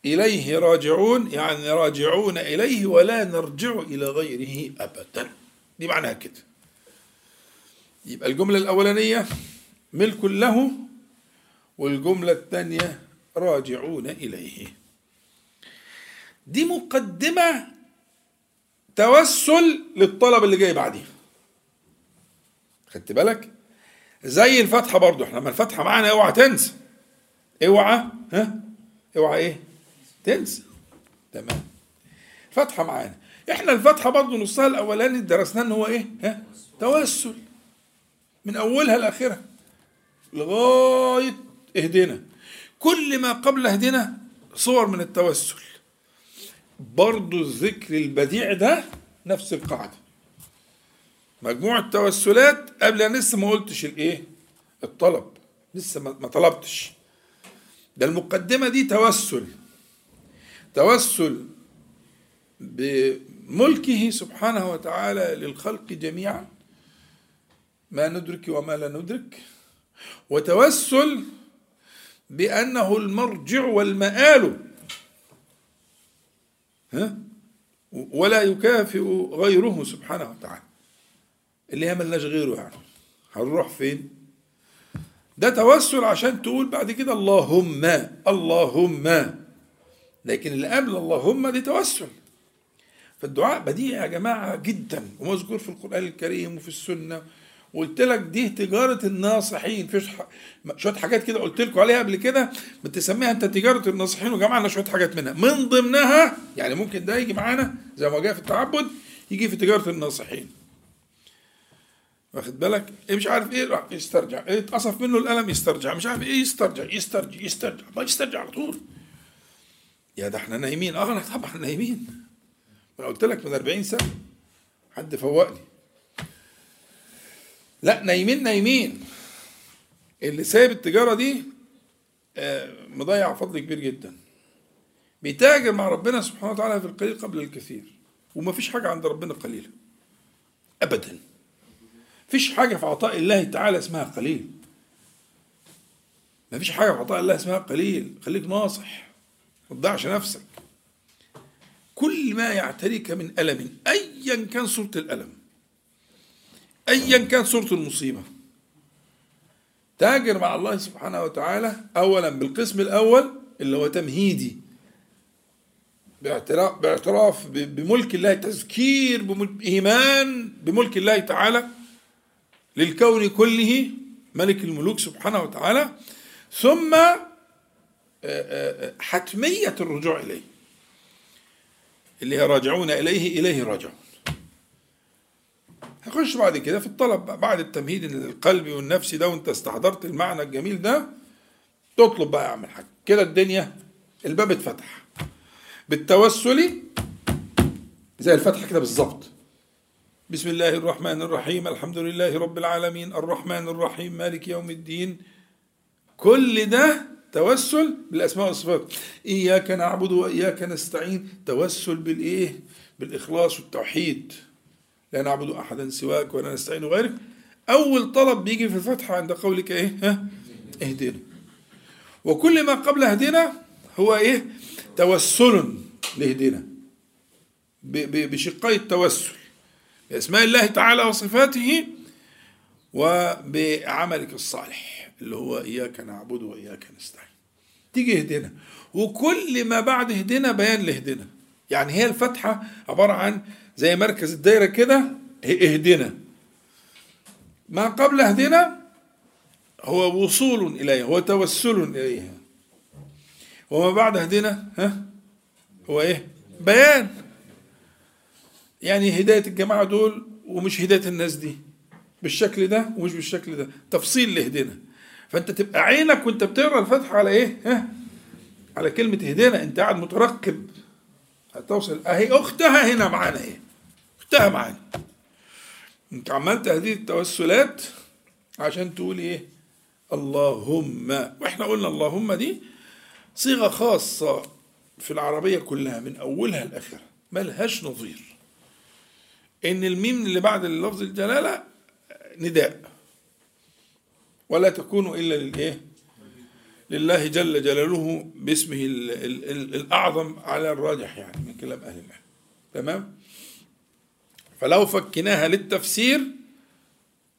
Speaker 1: إليه راجعون يعني راجعون إليه ولا نرجع إلى غيره أبدا. دي معناها كده. يبقى الجملة الأولانية ملك له والجملة الثانية راجعون إليه. دي مقدمة توسل للطلب اللي جاي بعديها. خدت بالك؟ زي الفتحة برضو. إحنا لما الفتحة معانا اوعى تنسى. اوعى ها؟ اوعى إيه؟ تنسى. تمام. فتحة معانا. إحنا الفتحة برضو نصها الأولاني درسناه إن هو إيه؟ ها؟ توسل. من أولها لآخرها. لغاية اهدنا كل ما قبل اهدنا صور من التوسل. برضو الذكر البديع ده نفس القاعدة. مجموعة توسلات قبل أن لسه ما قلتش الإيه؟ الطلب. لسه ما طلبتش. ده المقدمة دي توسل. توسل بملكه سبحانه وتعالى للخلق جميعا. ما ندرك وما لا ندرك. وتوسل بأنه المرجع والمآل. ها؟ ولا يكافئ غيره سبحانه وتعالى. اللي هي ملناش غيره يعني. هنروح فين؟ ده توسل عشان تقول بعد كده اللهم اللهم. لكن اللي قبل اللهم دي توسل. فالدعاء بديع يا جماعة جدا. ومذكور في القرآن الكريم وفي السنة. وقلت لك دي تجارة الناصحين. فيش ح... شوية حاجات كده قلت لكم عليها قبل كده بتسميها انت تجارة الناصحين. وجمعنا شوية حاجات منها. من ضمنها يعني ممكن ده يجي معانا زي ما جاء في التعبد يجي في تجارة الناصحين. واخد بالك؟ إيه مش عارف إيه راح يسترجع. إيه اتقصف منه القلم يسترجع. مش عارف إيه يسترجع يسترجع يسترجع. ما يسترجع على طول. يا ده إحنا نايمين. آه طبعا نايمين. أنا قلت لك من 40 سنة حد فوقني. لا نايمين نايمين. اللي سايب التجارة دي آه، مضيع فضل كبير جدا. بيتاجر مع ربنا سبحانه وتعالى في القليل قبل الكثير. وما فيش حاجة عند ربنا قليلة. ابدا. فيش حاجة في عطاء الله تعالى اسمها قليل. ما فيش حاجة في عطاء الله اسمها قليل. خليك ناصح. ما تضيعش نفسك. كل ما يعتريك من ألم أيا كان صورة الألم. أيا كان صورة المصيبة. تاجر مع الله سبحانه وتعالى أولا بالقسم الأول اللي هو تمهيدي. باعتراف, باعتراف بملك الله تذكير بملك إيمان بملك الله تعالى للكون كله ملك الملوك سبحانه وتعالى. ثم آه، آه، حتمية الرجوع إليه اللي هي راجعون إليه إليه راجعون. هخش بعد كده في الطلب بقى بعد التمهيد القلبي والنفسي ده وانت استحضرت المعنى الجميل ده تطلب بقى اعمل حاجة. كده الدنيا الباب اتفتح. بالتوسل زي الفتحة كده بالظبط. بسم الله الرحمن الرحيم الحمد لله رب العالمين الرحمن الرحيم مالك يوم الدين. كل ده توسل بالأسماء والصفات. إياك نعبد وإياك نستعين. توسل بالإيه؟ بالإخلاص والتوحيد. لا نعبد أحدا سواك ولا نستعين غيرك. أول طلب بيجي في الفتحه عند قولك إيه؟ ها؟ اهدنا. وكل ما قبل اهدنا هو إيه؟ توسل لإهدنا. بشقي التوسل. بأسماء الله تعالى وصفاته وبعملك الصالح اللي هو إياك نعبد وإياك نستعين. تيجي اهدنا. وكل ما بعد اهدنا بيان لإهدنا. يعني هي الفتحة عبارة عن زي مركز الدايرة كده اهدنا. ما قبل اهدنا هو وصول إليها هو توسل إليها. وما بعد اهدنا ها؟ هو إيه؟ بيان. يعني هداية الجماعة دول ومش هداية الناس دي بالشكل ده ومش بالشكل ده. تفصيل لهدنا فأنت تبقى عينك وأنت بتقرأ الفتحه على إيه؟ ها؟ على كلمة اهدنا. أنت قاعد مترقب. هتوصل أهي أختها هنا معانا إيه أختها معانا. أنت عملت هذه التوسلات عشان تقول إيه؟ اللهم. وإحنا قلنا اللهم دي صيغة خاصة في العربية كلها من أولها لآخرها. ملهاش نظير. إن الميم اللي بعد لفظ الجلالة نداء. ولا تكون إلا للإيه؟ لله جل جلاله باسمه ال ال ال الأعظم على الراجح يعني من كلام أهل العلم. تمام؟ فلو فكناها للتفسير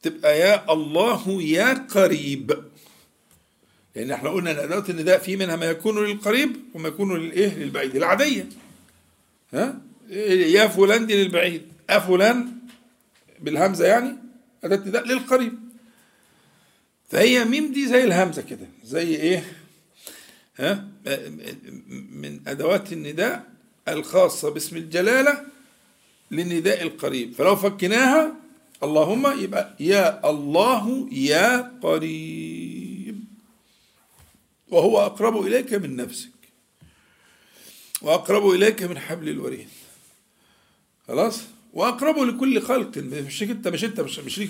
Speaker 1: تبقى يا الله يا قريب. لأن إحنا قلنا أن أدوات النداء في منها ما يكون للقريب وما يكون للإيه؟ للبعيد العادية ها؟ يا فلان دي للبعيد. أفلان بالهمزة يعني أداة نداء للقريب. فهي ميم دي زي الهمزة كده زي إيه؟ ها؟ من أدوات النداء الخاصة باسم الجلالة للنداء القريب. فلو فكناها اللهم يبقى يا الله يا قريب. وهو أقرب إليك من نفسك. وأقرب إليك من حبل الوريد. خلاص؟ واقربه لكل خلق. مش أنت مش أنت مش, مش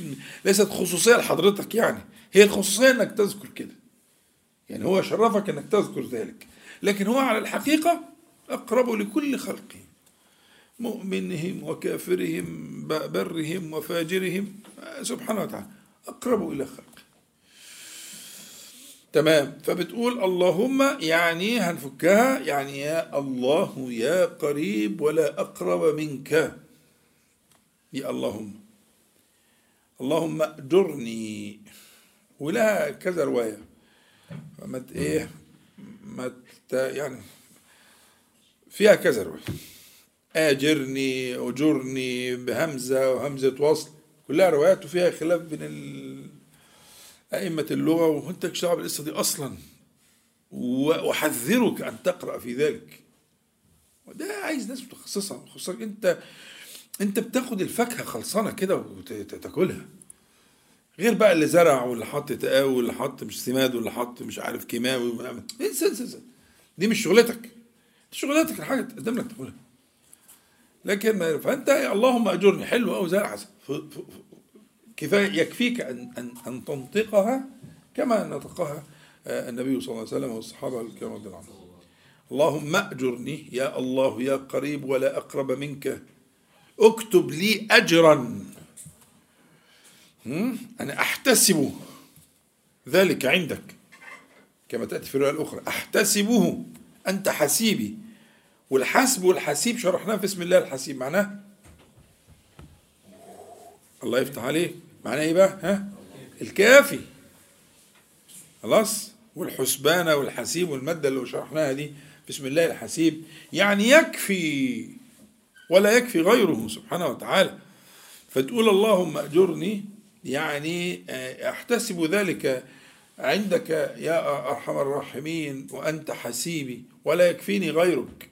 Speaker 1: ليست خصوصية لحضرتك يعني. هي الخصوصية إنك تذكر كده. يعني هو شرفك إنك تذكر ذلك. لكن هو على الحقيقة أقرب لكل خلقه مؤمنهم وكافرهم برهم وفاجرهم. سبحانه وتعالى. أقرب إلى خلقه تمام. فبتقول اللهم يعني هنفكها يعني يا الله يا قريب ولا أقرب منك. يا اللهم اللهم أجرني. ولها كذا رواية. ما إيه ما يعني فيها كذا رواية. آجرني أجرني بهمزة وهمزة وصل. كلها روايات وفيها خلاف بين أئمة اللغة. وأنت دعوة بالقصة دي أصلا. وأحذرك أن تقرأ في ذلك. وده عايز ناس متخصصة. خصوصا أنت انت بتاخد الفاكهة خلصانة كده وتاكلها. غير بقى اللي زرع واللي حط تقاوي واللي حط مش سماد واللي حط مش عارف كيماوي انسى انسى انسى دي مش شغلتك. دي شغلتك الحاجة تقدم لك تاكلها. لكن فأنت اللهم أجرني. حلو قوي زي العسل كفاية يكفيك ان ان أن تنطقها كما نطقها آه، النبي صلى الله عليه وسلم والصحابة الكرام رضي الله عنهم. اللهم أجرني يا الله يا قريب ولا أقرب منك. اكتب لي أجرا. أنا أحتسب ذلك عندك. كما تأتي في الرواية الأخرى. أحتسبه. أنت حسيبي. والحسب والحسيب شرحناه في اسم الله الحسيب. معناه؟ الله يفتح عليك معناه إيه بقى؟ ها؟ الكافي. خلاص؟ والحسبان والحسيب والمادة اللي شرحناها دي بسم الله الحسيب. يعني يكفي. ولا يكفي غيره سبحانه وتعالى. فتقول اللهم أجرني يعني آه، أحتسب ذلك عندك يا أرحم الراحمين وأنت حسيبي ولا يكفيني غيرك.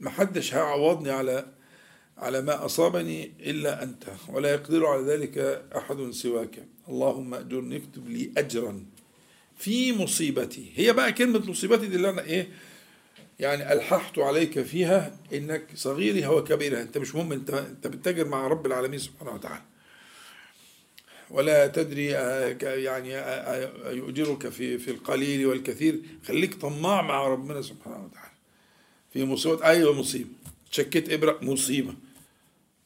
Speaker 1: محدش هيعوضني على على ما أصابني إلا أنت ولا يقدر على ذلك أحد سواك. اللهم أجرني اكتب لي أجرا في مصيبتي. هي بقى كلمة مصيبتي دي اللي أنا إيه يعني ألححت عليك فيها إنك صغيري هو كبيرها أنت مش مهم أنت أنت بتتاجر مع رب العالمين سبحانه وتعالى. ولا تدري آه، يعني آه، آه، يؤجرك في في القليل والكثير. خليك طماع مع ربنا سبحانه وتعالى. في مصيبة أيوة مصيبة. شكيت إبرة مصيبة.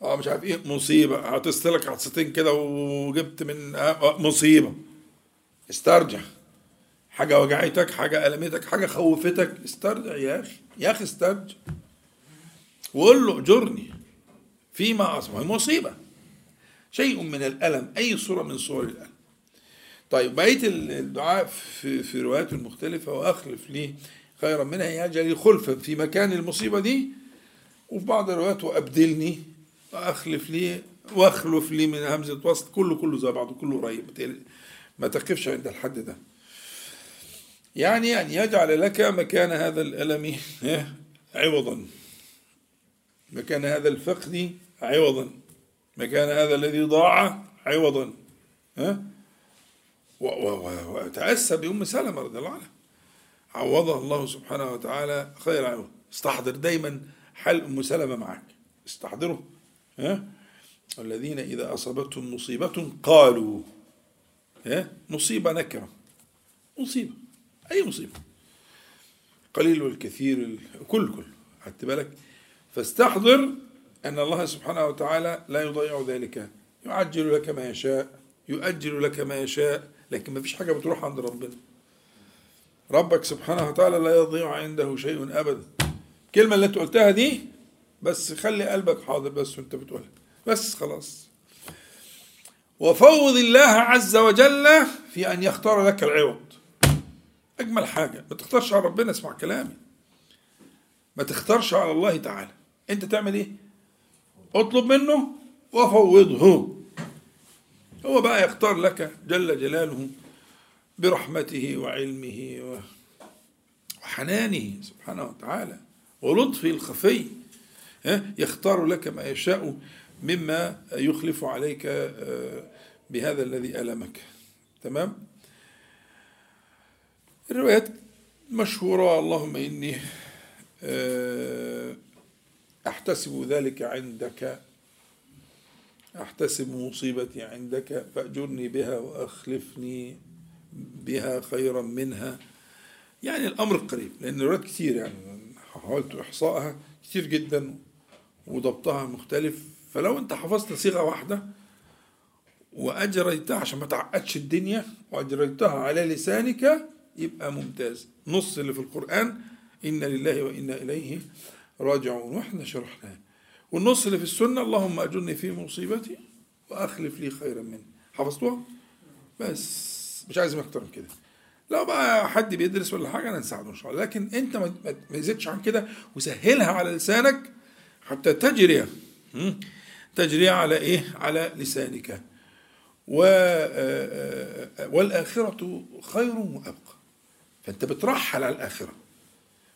Speaker 1: آه مش عارف إيه مصيبة. عطست لك عطستين كده وجبت من مصيبة. استرجع. حاجة وجعتك حاجة ألمتك حاجة خوفتك. استرجع يا أخي يا أخي استرجع. وقول له اجرني فيما أصبح. مصيبة شيء من الألم أي صورة من صور الألم. طيب بقية الدعاء في في روايات مختلفة وأخلف لي خيرا منها. يجعل لي خلفا في مكان المصيبة دي. وفي بعض الروايات وأبدلني وأخلف لي وأخلف لي من همزة وسط. كله كله زي بعضه كله قريب. ما تقفش عند الحد ده. يعني أن يجعل لك مكان هذا الألم. ها، عوضا. مكان هذا الفقد عوضا. مكان هذا الذي ضاع عوضا. ها و- وتأسى بأم سلمة رضي الله عنها. عوضها الله سبحانه وتعالى خير عوض. استحضر دايما حال أم سلمة معك. استحضره. ها الذين إذا أصابتهم مصيبة قالوا. ها مصيبة نكرة. مصيبة. أي مصيبة. قليل والكثير ال- كل كل خدت بالك؟ فاستحضر أن الله سبحانه وتعالى لا يضيع ذلك. يعجل لك ما يشاء يؤجل لك ما يشاء لكن ما فيش حاجة بتروح عند ربنا. ربك سبحانه وتعالى لا يضيع عنده شيء أبدا الكلمة اللي أنت قلتها دي بس خلي قلبك حاضر بس وأنت بتقولها. بس خلاص. وفوض الله عز وجل في أن يختار لك العوض. أجمل حاجة ما تختارش على ربنا اسمع كلامي. ما تختارش على الله تعالى. أنت تعمل إيه؟ اطلب منه وفوضه هو بقى يختار لك جل جلاله برحمته وعلمه وحنانه سبحانه وتعالى ولطفه الخفي. يختار لك ما يشاء مما يخلف عليك آه، بهذا الذي ألمك. تمام؟ الروايات مشهورة اللهم إني آه، أحتسب ذلك عندك أحتسب مصيبتي عندك فأجرني بها وأخلفني بها خيرا منها. يعني الأمر قريب لأن الروايات كتير يعني حاولت إحصائها كتير جدا وضبطها مختلف. فلو أنت حفظت صيغة واحدة وأجريتها عشان ما تعقدش الدنيا وأجريتها على لسانك يبقى ممتاز. نص اللي في القرآن إنا لله وإنا إليه راجعون وإحنا شرحناه. والنص اللي في السنة اللهم أجرني في مصيبتي وأخلف لي خيرا منه حفظتوها؟ بس. مش عايز أكتر من كده. لو بقى حد بيدرس ولا حاجة أنا نساعده إن شاء الله. لكن أنت ما تزيدش عن كده وسهلها على لسانك حتى تجري? تجري على إيه؟ على لسانك. و آه، آه، والآخرة خير وأبقى. فأنت بترحل على الآخرة.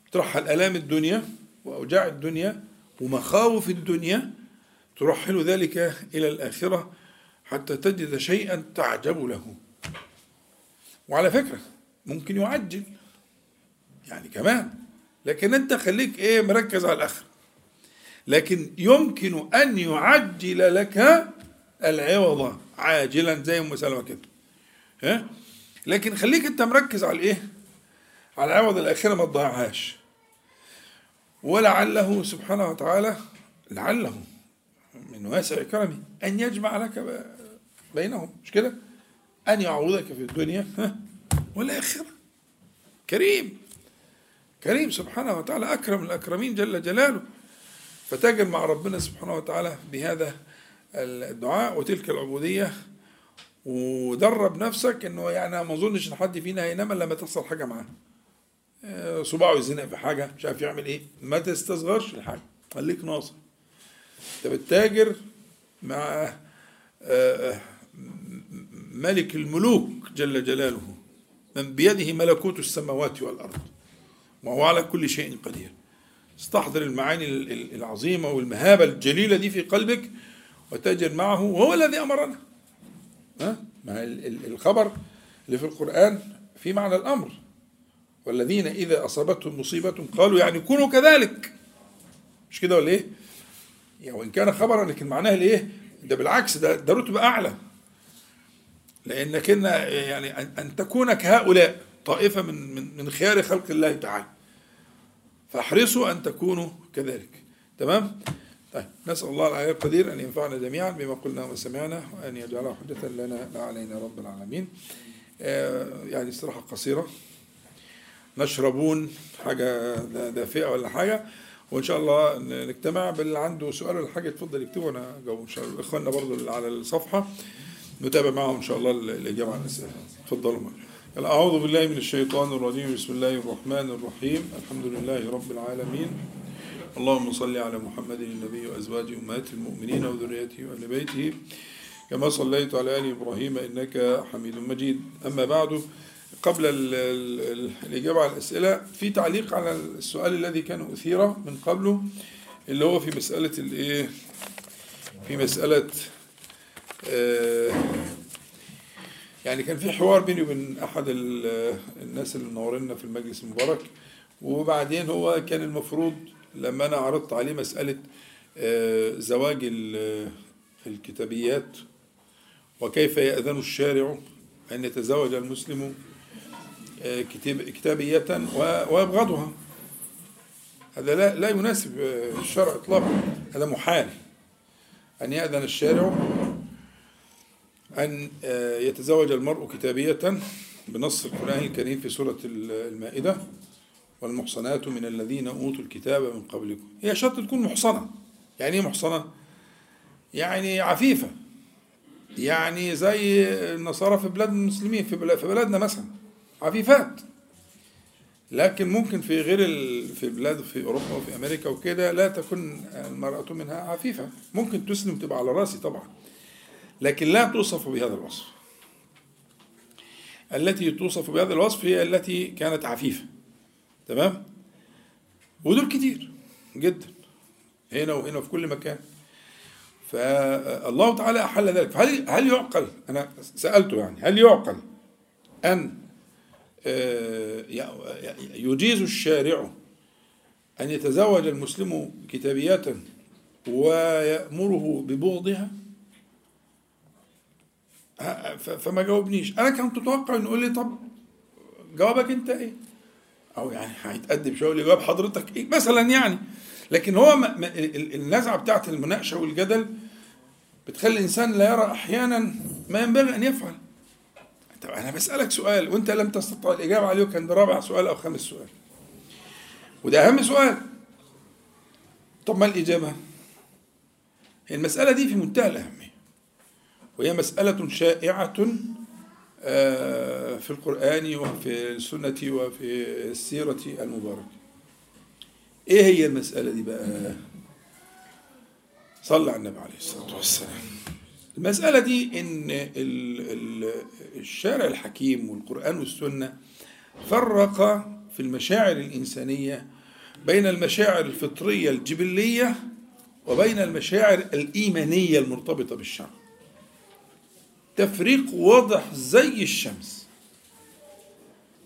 Speaker 1: بترحل آلام الدنيا وأوجاع الدنيا ومخاوف الدنيا ترحل ذلك إلى الآخرة حتى تجد شيئا تعجب له. وعلى فكرة ممكن يعجل. يعني كمان. لكن أنت خليك إيه مركز على الآخر لكن يمكن أن يعجل لك العوض عاجلا زي أم سلمة كده. ها؟ لكن خليك أنت مركز على الإيه؟ على العوض الاخره ما تضيعهاش. ولعله سبحانه وتعالى لعله من واسع كرمه أن يجمع لك بينهم. مش كده؟ أن يعوضك في الدنيا ها، والآخرة. كريم. كريم سبحانه وتعالى أكرم الأكرمين جل جلاله. فتاجر مع ربنا سبحانه وتعالى بهذا الدعاء وتلك العبودية. ودرب نفسك إنه يعني ما أظنش إن حد فينا هينام إلا لما تحصل حاجة معاه. صباعه يزنق في حاجة مش عارف يعمل إيه. ما تستصغرش الحاجة. خليك ناصر. انت بتتاجر مع آه، آه، ملك الملوك جل جلاله من بيده ملكوت السماوات والأرض. وهو على كل شيء قدير. استحضر المعاني ال- ال- العظيمة والمهابة الجليلة دي في قلبك وتاجر معه وهو الذي أمرنا. ها؟ ما ال- ال- الخبر اللي في القرآن في معنى الأمر. والذين إذا أصابتهم مصيبة قالوا يعني كونوا كذلك مش كده ولا إيه؟ يعني وإن كان خبرا لكن معناها الإيه؟ ده بالعكس ده ده رتبة أعلى لأنك يعني أن- أن تكون كهؤلاء طائفة من من من خيار خلق الله تعالى فاحرصوا أن تكونوا كذلك تمام؟ طيب نسأل الله العلي القدير أن ينفعنا جميعا بما قلنا وسمعنا وأن يجعله حجة لنا لا علينا رب العالمين آه، يعني استراحة قصيرة نشربون حاجة دافئة ولا حاجة. وإن شاء الله نجتمع باللي عنده سؤال ولا حاجة يتفضل يكتبه وأنا أجاوب إن شاء الله إخواننا برضو على الصفحة. نتابع معهم إن شاء الله ال- الإجابة على الأسئلة. اتفضلوا أعوذ بالله من الشيطان الرجيم. بسم الله الرحمن الرحيم. الحمد لله رب العالمين. اللهم صل على محمد النبي وأزواجه أمهات المؤمنين وذريته وآل بيته. كما صليت على آل إبراهيم إنك حميد مجيد. أما بعد قبل ال ال ال الإجابة على الأسئلة في تعليق على السؤال الذي كان أثير من قبله اللي هو في مسألة الإيه؟ في مسألة آه، يعني كان في حوار بيني وبين أحد ال- الناس اللي منورنا في المجلس المبارك وبعدين هو كان المفروض لما أنا عرضت عليه مسألة آه، زواج ال- الكتابيات وكيف يأذن الشارع أن يتزوج المسلم كتابية ويبغضها. هذا لا لا يناسب آه، الشرع إطلاقا. هذا محال. أن يأذن الشارع أن آه، يتزوج المرء كتابية بنص القرآن الكريم في سورة المائدة. والمحصنات من الذين أوتوا الكتاب من قبلكم. هي شرط تكون محصنة. يعني إيه محصنة؟ يعني عفيفة. يعني زي النصارى في بلاد المسلمين في بلادنا مثلا. عفيفات. لكن ممكن في غير ال... في بلاد في أوروبا وفي أمريكا وكده لا تكون المرأة منها عفيفة. ممكن تسلم تبقى على رأسي طبعا لكن لا توصف بهذا الوصف. التي توصف بهذا الوصف هي التي كانت عفيفة. تمام؟ ودول كتير جدا هنا وهنا في كل مكان. فالله تعالى أحل ذلك. فهل هل يعقل؟ أنا سألته يعني هل يعقل آه، يجيز الشارع أن يتزوج المسلم كتابية ويأمره ببغضها؟ فما جاوبنيش. أنا كنت متوقع إنه يقول لي طب جوابك أنت إيه؟ أو يعني هيتقدم شوية جواب حضرتك إيه؟ مثلا يعني. لكن هو النزعة بتاعت المناقشة والجدل بتخلي الإنسان لا يرى أحيانا ما ينبغي أن يفعل. طب أنا بسألك سؤال وأنت لم تستطع الإجابة عليه كان ده رابع سؤال أو خامس سؤال. وده أهم سؤال. طب ما الإجابة؟ المسألة دي في منتهى الأهمية. وهي مسألة شائعة آه، في القرآن وفي السنة وفي السيرة المباركة. إيه هي المسألة دي بقى؟ صلى على النبي عليه الصلاة والسلام. المسألة دي ال- الشارع الحكيم والقرآن والسنة فرق في المشاعر الإنسانية بين المشاعر الفطرية الجبلية وبين المشاعر الإيمانية المرتبطة بالشرع. تفريق واضح زي الشمس.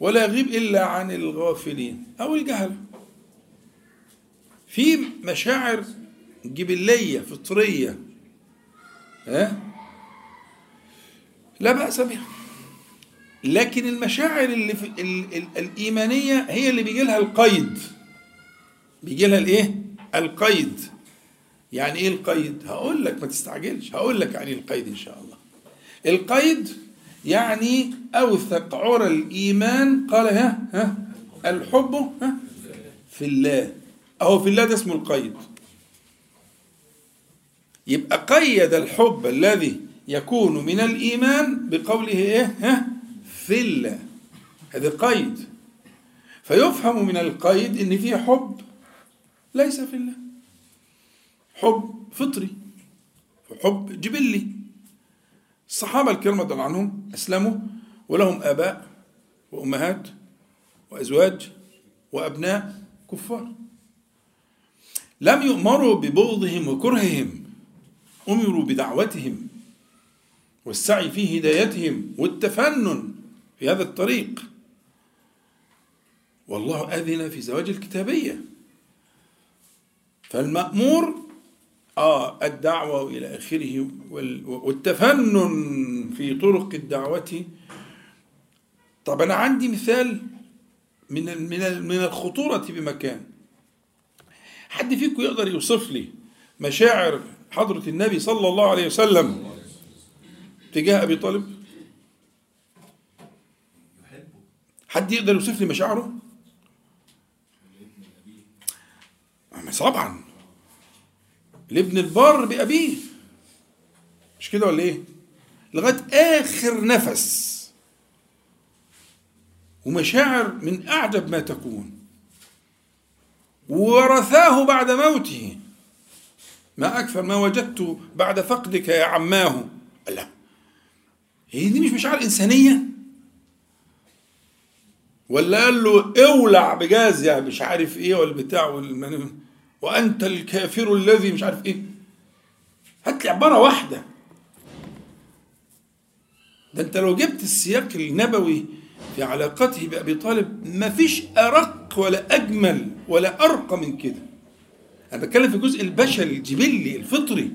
Speaker 1: ولا يغيب إلا عن الغافلين أو الجهلة في مشاعر جبلية فطرية ها؟ لا بأس بها. لكن المشاعر اللي في ال ال الإيمانية هي اللي بيجي لها القيد. بيجي لها الإيه؟ القيد. يعني إيه القيد؟ هقول لك ما تستعجلش. هقول لك يعني القيد إن شاء الله. القيد يعني أوثق عرى الإيمان قال ها ها الحب ها في الله. أهو في الله ده اسمه القيد. يبقى قيد الحب الذي يكون من الإيمان بقوله إيه؟ ها في الله هذا قيد. فيفهم من القيد إن فيه حب. ليس في الله. حب فطري. حب جبلي. الصحابة الكرام رضي الله عنهم أسلموا ولهم آباء وأمهات وأزواج وأبناء كفار. لم يؤمروا ببغضهم وكرههم. أمروا بدعوتهم والسعي في هدايتهم والتفنن. في هذا الطريق. والله أذن في زواج الكتابية. فالمأمور آه الدعوة إلى آخره وال- والتفنن في طرق الدعوة. طب أنا عندي مثال من من من الخطورة بمكان. حد فيكم يقدر يوصف لي مشاعر حضرة النبي صلى الله عليه وسلم تجاه أبي طالب؟ حد يقدر يوصف لي مشاعره؟ طبعا. الابن البار بأبيه. مش كده ولا إيه؟ لغاية آخر نفس. ومشاعر من أعجب ما تكون. ورثاه بعد موته. ما أكثر ما وجدت بعد فقدك يا عماه. لا. هي دي مش مشاعر إنسانية؟ ولا قال له اولع بجاز يا مش عارف إيه ولا بتاع والمن... وانت الكافر الذي مش عارف إيه. هات لي عبارة واحدة. ده انت لو جبت السياق النبوي في علاقته بأبي طالب ما فيش أرق ولا أجمل ولا أرقى من كده. أنا بتكلم في الجزء البشري الجبلي الفطري.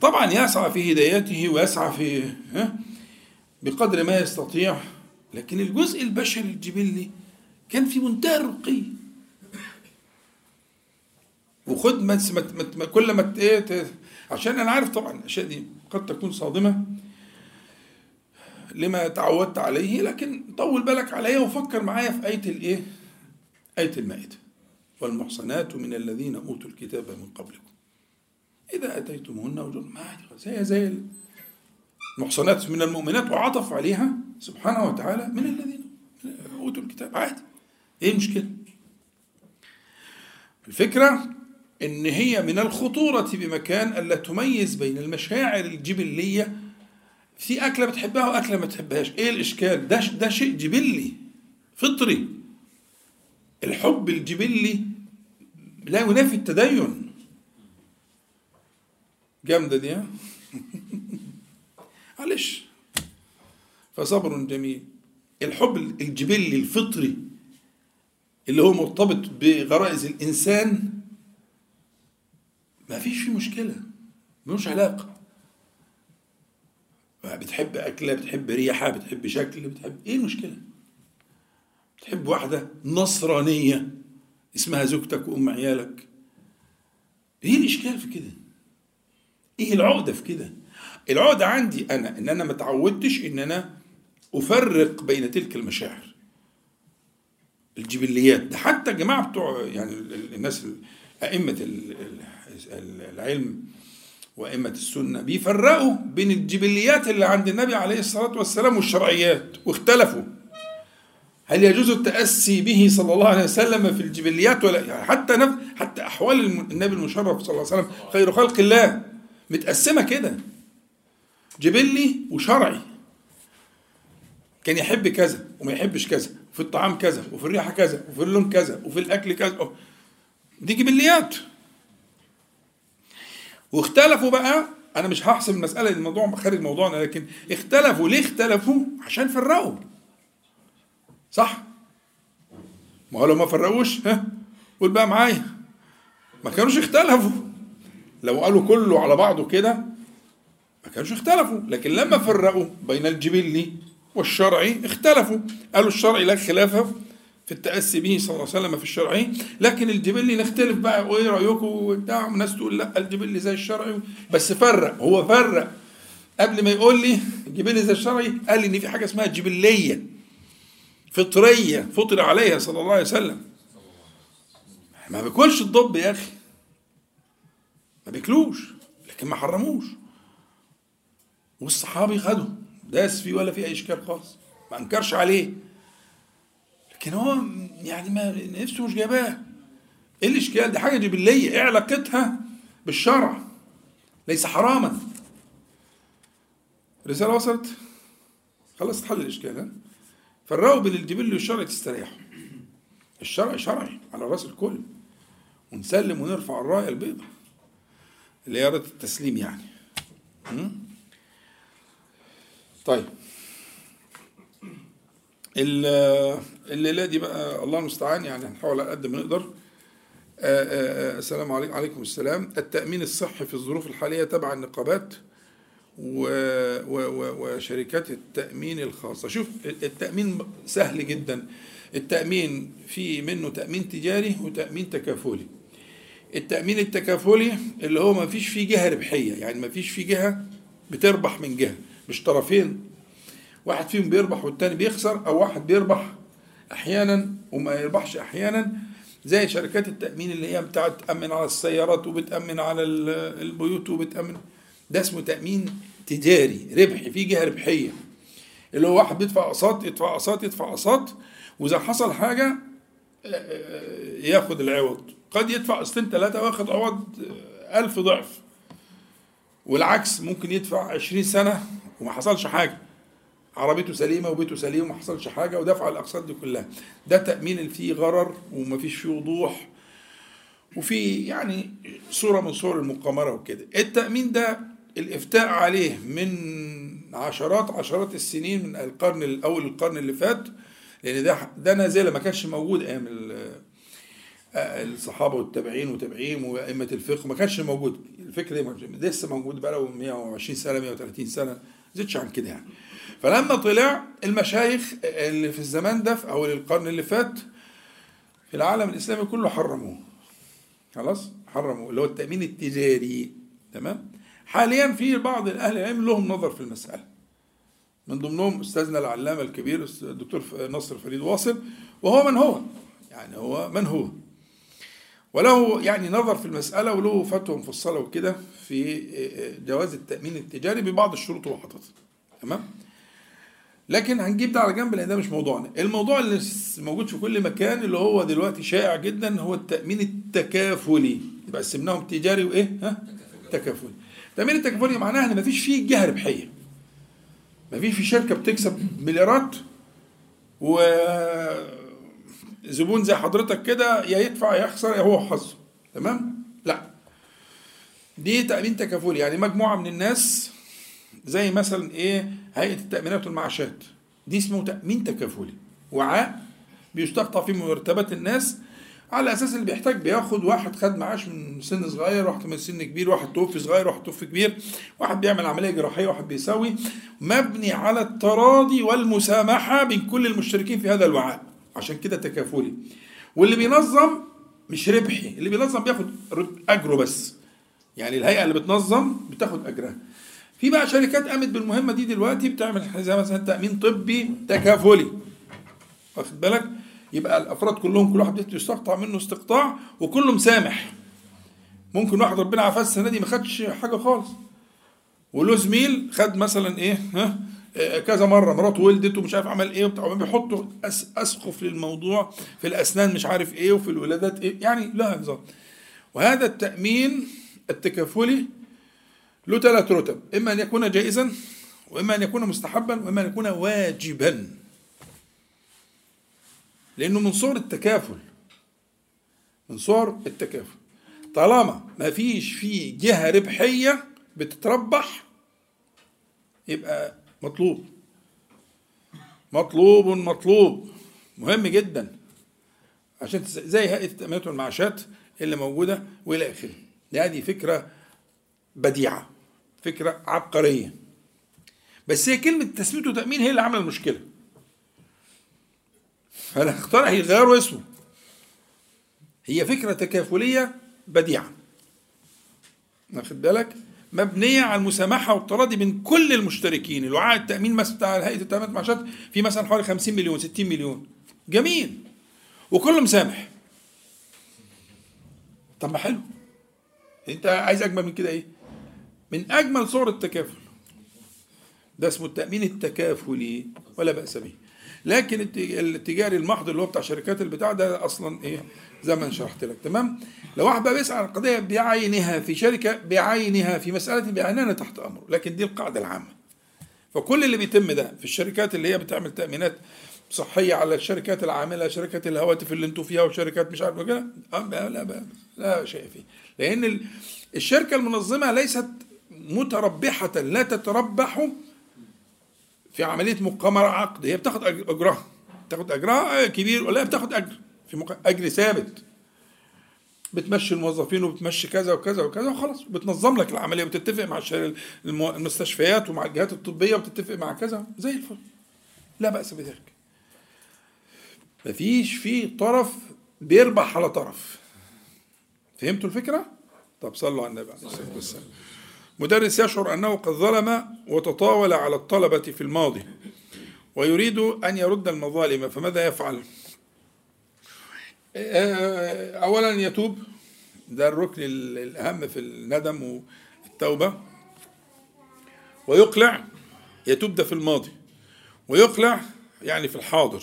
Speaker 1: طبعا يسعى في هدايته ويسعى في بقدر ما يستطيع. لكن الجزء البشري الجبلي كان في منتهى الرقي. وخد ما كل ما ت- عشان أنا عارف طبعا الأشياء دي قد تكون صادمة لما تعودت عليه لكن طول بالك عليا وفكر معايا في آية الإيه؟ آية المائدة. والمحصنات من الذين أوتوا الكتاب من قبلكم. إذا أتيتموهن اجور ما هي زي المحصنات من المؤمنات وعطف عليها سبحانه وتعالى من الذين أوتوا الكتاب. عادي. إيه المشكلة؟ الفكرة إن هي من الخطورة بمكان ألا تميز بين المشاعر الجبلية في أكلة بتحبها وأكلة ما تحبهاش. إيه الإشكال؟ ده ده شيء جبلي فطري. الحب الجبلي لا ينافي التدين. جامدة دي ها؟ معلش. فصبر جميل. الحب الجبلي الفطري اللي هو مرتبط بغرائز الإنسان ما فيش فيه مشكلة ملوش علاقة. بتحب أكلة بتحب ريحة بتحب شكل بتحب إيه المشكلة؟ بتحب واحدة نصرانية اسمها زوجتك وأم عيالك. إيه الإشكال في كده؟ إيه العقدة في كده؟ العقدة عندي أنا إن أنا ما تعودتش إن أنا أفرق بين تلك المشاعر. الجبليات ده حتى الجماعة بتوع يعني ال- ال- الناس ال- أئمة ال- ال- العلم وأئمة السنة بيفرقوا بين الجبليات اللي عند النبي عليه الصلاة والسلام والشرعيات واختلفوا. هل يجوز التأسي به صلى الله عليه وسلم في الجبليات ولا يعني حتى نف... حتى أحوال النبي المشرف صلى الله عليه وسلم خير خلق الله. متقسمة كده. جبلي وشرعي. كان يحب كذا وما يحبش كذا وفي الطعام كذا وفي الريحة كذا وفي اللون كذا وفي الأكل كذا. دي جبليات واختلفوا بقى أنا مش هحسب المسألة الموضوع خارج موضوعنا لكن اختلفوا. ليه اختلفوا؟ عشان فرقوا. صح؟ ما هو لو ما فرقوش ها؟ قول بقى معايا. ما كانوش اختلفوا. لو قالوا كله على بعضه كده ما كانوش اختلفوا لكن لما فرقوا بين الجبلي والشرعي اختلفوا. قالوا الشرعي لا خلاف في التأسي به صلى الله عليه وسلم في الشرعي لكن الجبلي نختلف بقى وإيه رأيكم وبتاع وناس تقول لا الجبلي زي الشرعي. بس فرق هو فرق. قبل ما يقول لي الجبلي زي الشرعي قال لي إن في حاجة اسمها جبلية فطرية فطر عليها صلى الله عليه وسلم. ما بياكلش الضب يا أخي. ما بياكلوش لكن ما حرموش. والصحابي خده. داس فيه ولا في أي إشكال خالص. ما أنكرش عليه. لكن هو يعني ما نفسه مش جايباه. إيه الإشكال؟ دي حاجة جبلية. إيه علاقتها بالشرع. ليس حراما. الرساله وصلت؟ خلاص اتحل الإشكال ها؟ بين الجبل والشرع تستريحوا الشرع شرعي على رأس الكل. ونسلم ونرفع الراية البيضاء. اللي هي التسليم يعني. م? طيب. ال- الليلة دي بقى الله المستعان يعني هنحاول على قد ما نقدر. آه، آه، آه، السلام عليكم عليكم السلام. التأمين الصحي في الظروف الحالية تبع النقابات وشركات التأمين الخاصة. شوف التأمين سهل جدا. التأمين في منه تأمين تجاري وتأمين تكافلي. التأمين التكافلي اللي هو ما فيش فيه جهة ربحية يعني ما فيش فيه جهة بتربح من جهة. مش طرفين واحد فيهم بيربح والتاني بيخسر أو واحد بيربح أحيانا وما يربحش أحيانا زي شركات التأمين اللي هي بتاعت تأمن على السيارات وبتأمن على ال- البيوت وبتأمن. ده اسمه تأمين تجاري ربحي فيه جهة ربحية. اللي هو واحد بيدفع أقساط يدفع أقساط يدفع أقساط وإذا حصل حاجة آه، آه، ياخد العوض. قد يدفع قسطين ثلاثة واخد عوض آه، ألف ضعف. والعكس ممكن يدفع عشرين سنة وما حصلش حاجة. عربيته سليمة وبيته سليم وما حصلش حاجة ودفع الأقساط دي كلها. ده تأمين اللي فيه غرر ومفيش فيه وضوح وفي يعني صورة من صور المقامرة وكده. التأمين ده الإفتاء عليه من عشرات عشرات السنين من القرن الأول القرن اللي فات لأن ده ده نازلة ما كانش موجود أيام ال- الصحابة والتابعين وتابعين وأئمة الفقه ما كانش موجود. الفكر ده لسه موجود بقى له 120 سنة 130 سنة ما زادش عن كده يعني. فلما طلع المشايخ اللي في الزمان ده أول القرن اللي فات في العالم الإسلامي كله حرموه. خلاص؟ حرموا اللي هو التأمين التجاري. تمام؟ حاليا في بعض أهل العلم لهم نظر في المسألة. من ضمنهم أستاذنا العلامة الكبير الدكتور نصر فريد واصل وهو من هو. يعني هو من هو. وله يعني نظر في المسألة وله فتوى مفصلة وكده في جواز التأمين التجاري ببعض الشروط اللي هو حاططها تمام؟ لكن هنجيب ده على جنب لأن ده مش موضوعنا. الموضوع اللي موجود في كل مكان اللي هو دلوقتي شائع جدا هو التأمين التكافلي. يبقى قسمناهم تجاري وإيه؟ ها؟ تكافلي. التامين التكافلي معناها إن مفيش فيه جهه ربحيه مفيش في شركة بتكسب مليارات و زبون زي حضرتك كده يا يدفع يا يخسر يا هو حظه. تمام؟ لا. دي تأمين تكافلي. يعني مجموعة من الناس زي مثلا إيه هيئة التأمينات والمعاشات. دي اسمه تأمين تكافلي. وعاء بيستقطع فيه مرتبات الناس على أساس اللي بيحتاج بياخد واحد خد معاش من سن صغير واحد من سن كبير واحد توفي صغير واحد توفي كبير واحد بيعمل عملية جراحية واحد بيساوي مبني على التراضي والمسامحة بين كل المشتركين في هذا الوعاء. عشان كده تكافلي. واللي بينظم مش ربحي اللي بينظم بياخد أجره بس. يعني الهيئة اللي بتنظم بتاخد أجرها. في بقى شركات قامت بالمهمة دي دلوقتي بتعمل زي مثلا تأمين طبي تكافلي. واخد بالك؟ يبقى الأفراد كلهم كل واحد يستقطع منه استقطاع وكله مسامح ممكن واحد ربنا عافاه السنة دي ما خدش حاجة خالص. وله زميل خد مثلا إيه؟ ها؟ كذا مرة مراته ولدت ومش عارف عمل إيه وبتاع بيحطوا أسقف للموضوع في الأسنان مش عارف إيه وفي الولادات إيه يعني لا نظام وهذا التأمين التكافلي له ثلاث رتب إما أن يكون جائزا وإما أن يكون مستحبا وإما أن يكون واجبا. لأنه من صور التكافل من صور التكافل. طالما ما فيش فيه جهة ربحية بتتربح يبقى مطلوب. مطلوب مطلوب. مهم جدا. عشان زي هيئة التأمينات والمعاشات اللي موجودة وإلى آخره. هذه فكرة بديعة فكرة عبقرية. بس هي كلمة تثبيت وتأمين هي اللي عمل المشكلة. فأنا اخترع يغيروا اسمه. هي فكرة تكافلية بديعة. واخد بالك؟ مبنية على المسامحة والتراضي بين كل المشتركين. الوعاء التأمين بتاع هيئة التامينات والمعاشات في مثلا حوالي 50 مليون 60 مليون. جميل. وكله مسامح. طب ما حلو. انت عايز أجمل من كده إيه؟ من أجمل صور التكافل. ده اسمه التأمين التكافلي ولا بأس به. لكن الت- التجاري المحض اللي هو بتاع شركات البتاع ده أصلا إيه زي ما شرحت لك تمام؟ لو واحد بقى بيسال عن القضية بعينها في شركة بعينها في مسألة بعينها تحت أمره لكن دي القاعدة العامة. فكل اللي بيتم ده في الشركات اللي هي بتعمل تأمينات صحية على الشركات العاملة شركات الهواتف اللي أنتوا فيها وشركات مش عارف كده لا لا شيء فيه. لأن ال- الشركة المنظمة ليست متربحة لا تتربح في عملية مقامرة عقد. هي بتاخد أجرها. بتاخد أجرها آه، كبير ولا بتاخد أجر. في مق... أجر ثابت. بتمشي الموظفين وبتمشي كذا وكذا وكذا وخلاص. بتنظم لك العملية وبتتفق مع المستشفيات ومع الجهات الطبية وبتتفق مع كذا. زي الفل. لا بأس بذلك. مفيش في طرف بيربح على طرف. فهمتوا الفكرة؟ طب صلوا على النبي عليه الصلاة والسلام. مدرس يشعر أنه قد ظلم وتطاول على الطلبة في الماضي ويريد أن يرد المظالم فماذا يفعل؟ آه، اولا يتوب ده الركن الأهم في الندم والتوبه ويقلع يتوب ده في الماضي. ويقلع يعني في الحاضر.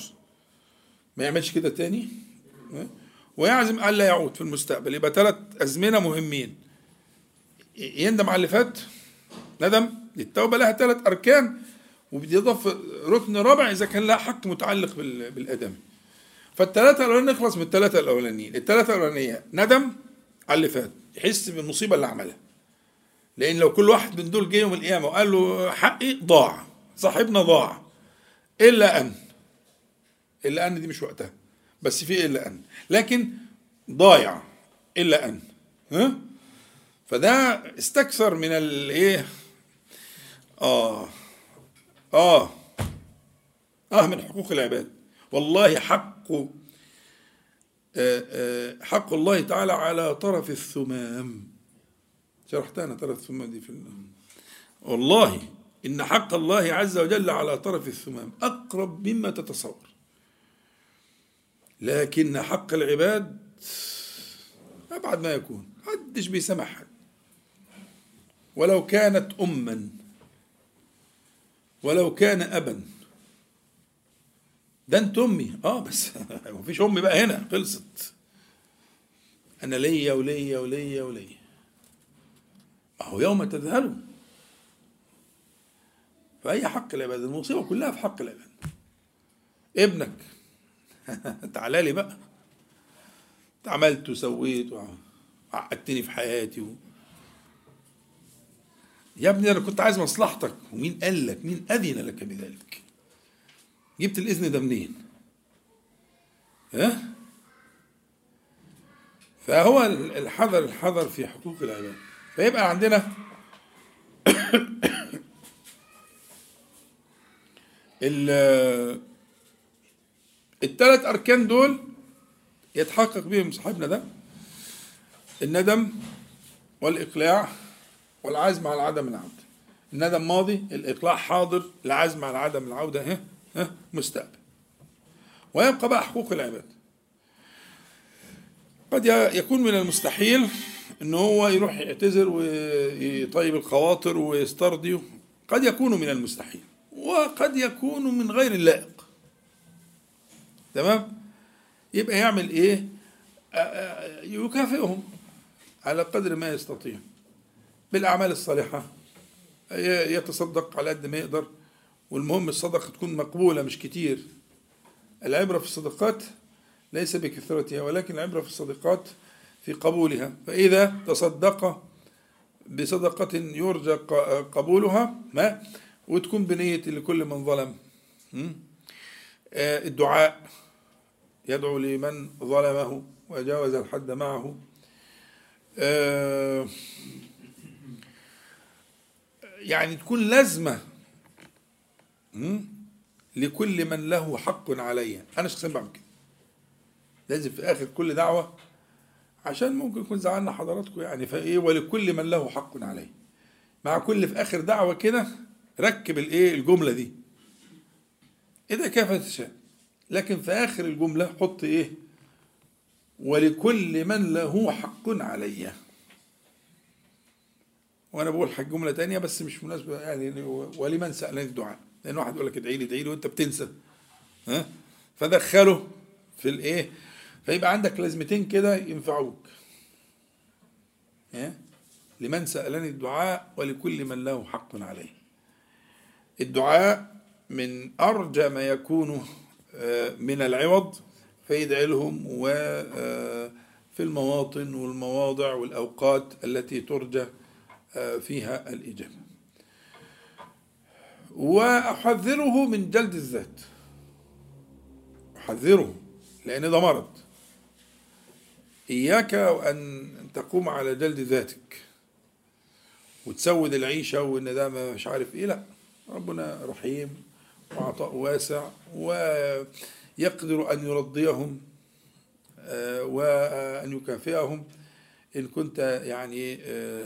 Speaker 1: ما يعملش كده تاني؟ ويعزم ألا يعود في المستقبل. يبقى ثلاث أزمنة مهمين. يندم على اللي فات ندم للتوبة لها ثلاث أركان وبيضاف ركن رابع إذا كان لها حق متعلق بالادمي فالثلاثة الأولانيين نخلص من الثلاثة الأولانيين، الثلاثة الأولانية ندم على اللي فات، يحس بالمصيبة اللي عملها. لأن لو كل واحد من دول جه يوم القيامة وقال له حقي ضاع، صاحبنا ضاع. إلا أن إلا أن دي مش وقتها، بس في إلا أن، لكن ضايع إلا أن. ها؟ فده استكثر من الإيه؟ آه. آه. آه من حقوق العباد. والله حق آه، آه، حق الله تعالى على طرف الثمام. شرحت أنا طرف الثمام دي في والله إن حق الله عز وجل على طرف الثمام أقرب مما تتصور. لكن حق العباد أبعد ما يكون. محدش بيسمح حد ولو كانت أما ولو كان أبا. ده أنت أمي. آه بس مفيش أمي بقى هنا خلصت. أنا ليا وليا وليا وليا. ما هو يوم تذهلوا. فأي حق العباد المصيبة كلها في حق العباد ابنك. تعالى لي بقى. عملت وسويت وعقدتني في حياتي و... يا ابني أنا كنت عايز مصلحتك. ومين قال لك؟ مين أذن لك بذلك؟ جبت الإذن ده منين؟ ها؟ فهو الحذر الحذر في حقوق العباد. فيبقى عندنا الثلاث أركان دول يتحقق بهم صاحبنا ده. الندم والإقلاع والعزم على عدم العودة. الندم ماضي الإقلاع حاضر العزم على عدم العودة ها مستقبل. ويبقى بقى حقوق العباد. قد يكون من المستحيل إن هو يروح يعتذر ويطيب الخواطر ويسترضي. قد يكون من المستحيل وقد يكون من غير اللائق. تمام؟ يبقى يعمل إيه؟ يكافئهم على قدر ما يستطيع. بالأعمال الصالحة. يتصدق على قد ما يقدر والمهم الصدقة تكون مقبولة مش كتير. العبرة في الصدقات ليس بكثرتها ولكن العبرة في الصدقات في قبولها. فإذا تصدق بصدقة يرجى قبولها ما؟ وتكون بنية لكل من ظلم. آه، الدعاء. يدعو لمن ظلمه وجاوز الحد معه. آه، يعني تكون لازمة. لكل من له حق علي أنا شخصيا بعمل كده. لازم في آخر كل دعوة عشان ممكن يكون زعلنا حضراتكم يعني. فإيه؟ ولكل من له حق علي مع كل في آخر دعوة كده ركب الإيه؟ الجملة دي. إذا كيف تشاء. لكن في آخر الجملة حط إيه؟ ولكل من له حق علي وأنا بقول حق جملة تانية بس مش مناسبة يعني ولمن سألني الدعاء. لأن واحد يقول لك ادعي لي ادعي لي وأنت بتنسى. ها؟ فدخله في الإيه؟ فيبقى عندك لازمتين كده ينفعوك. ها؟ لمن سألني الدعاء ولكل من له حق عليه. الدعاء من أرجى ما يكون آه، من العوض فيدعي لهم وفي آه، المواطن والمواضع والأوقات التي ترجى فيها الإجابة وأحذره من جلد الذات أحذره لأن ده مرض. إياك وأن تقوم على جلد ذاتك. وتسود العيشة وإن ده مش عارف إيه لا. ربنا رحيم وعطاء واسع ويقدر أن يرضيهم آه، وأن يكافئهم. إن كنت يعني آه،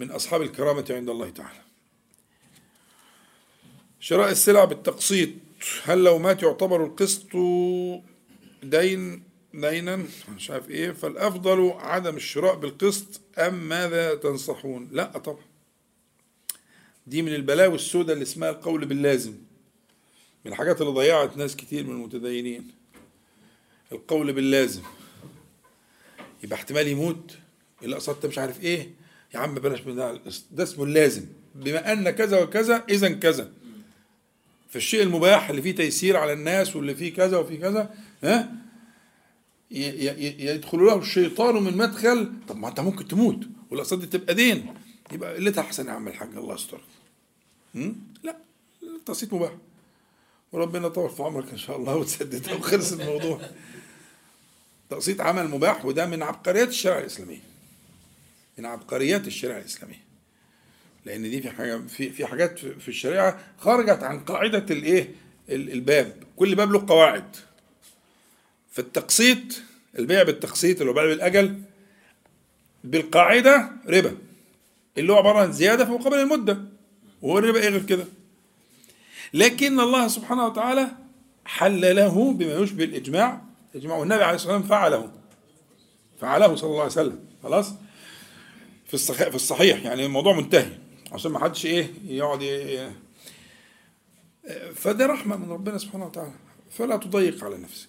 Speaker 1: من أصحاب الكرامة عند الله تعالى. شراء السلع بالتقسيط هل لو مات يعتبر القسط دين دينا؟ مش عارف إيه. فالأفضل عدم الشراء بالقسط أم ماذا تنصحون؟ لا طبعا. دي من البلاوي السوداء اللي اسمها القول باللازم. من الحاجات اللي ضيعت ناس كتير من المتدينين. القول باللازم. يبقى احتمال يموت. الا قصدت مش عارف إيه. يا عم بلاش من ده. ده اسمه اللازم. بما أن كذا وكذا إذا كذا. فالشيء المباح اللي فيه تيسير على الناس واللي فيه كذا وفيه كذا ها؟ يدخل له الشيطان من مدخل. طب ما أنت ممكن تموت والأقساط دي تبقى دين. يبقى قلتها أحسن يا عم الحاج؟ الله يستر. لا التقسيط مباح. وربنا يطول في عمرك إن شاء الله وتسددها وخلص الموضوع. تقسيط عمل مباح وده من عبقريات الشريعه الاسلاميه من عبقريات الشريعة الإسلامية. لأن دي في حاجة في في حاجات في الشريعة خرجت عن قاعدة الايه الباب. كل باب له قواعد. فالتقسيط البيع بالتقسيط اللي هو بيع بالأجل بالقاعدة ربا. اللي هو عبارة عن زيادة في مقابل المده وهو الربا إيه غير كده؟ لكن الله سبحانه وتعالى حلله بما يشبه الإجماع. الاجماع والنبي عليه الصلاة والسلام فعله. فعله صلى الله عليه وسلم. خلاص؟ في الصحيح في الصحيح يعني الموضوع منتهي. عشان ما حدش إيه يقعد إيه فده رحمة من ربنا سبحانه وتعالى. فلا تضيق على نفسك.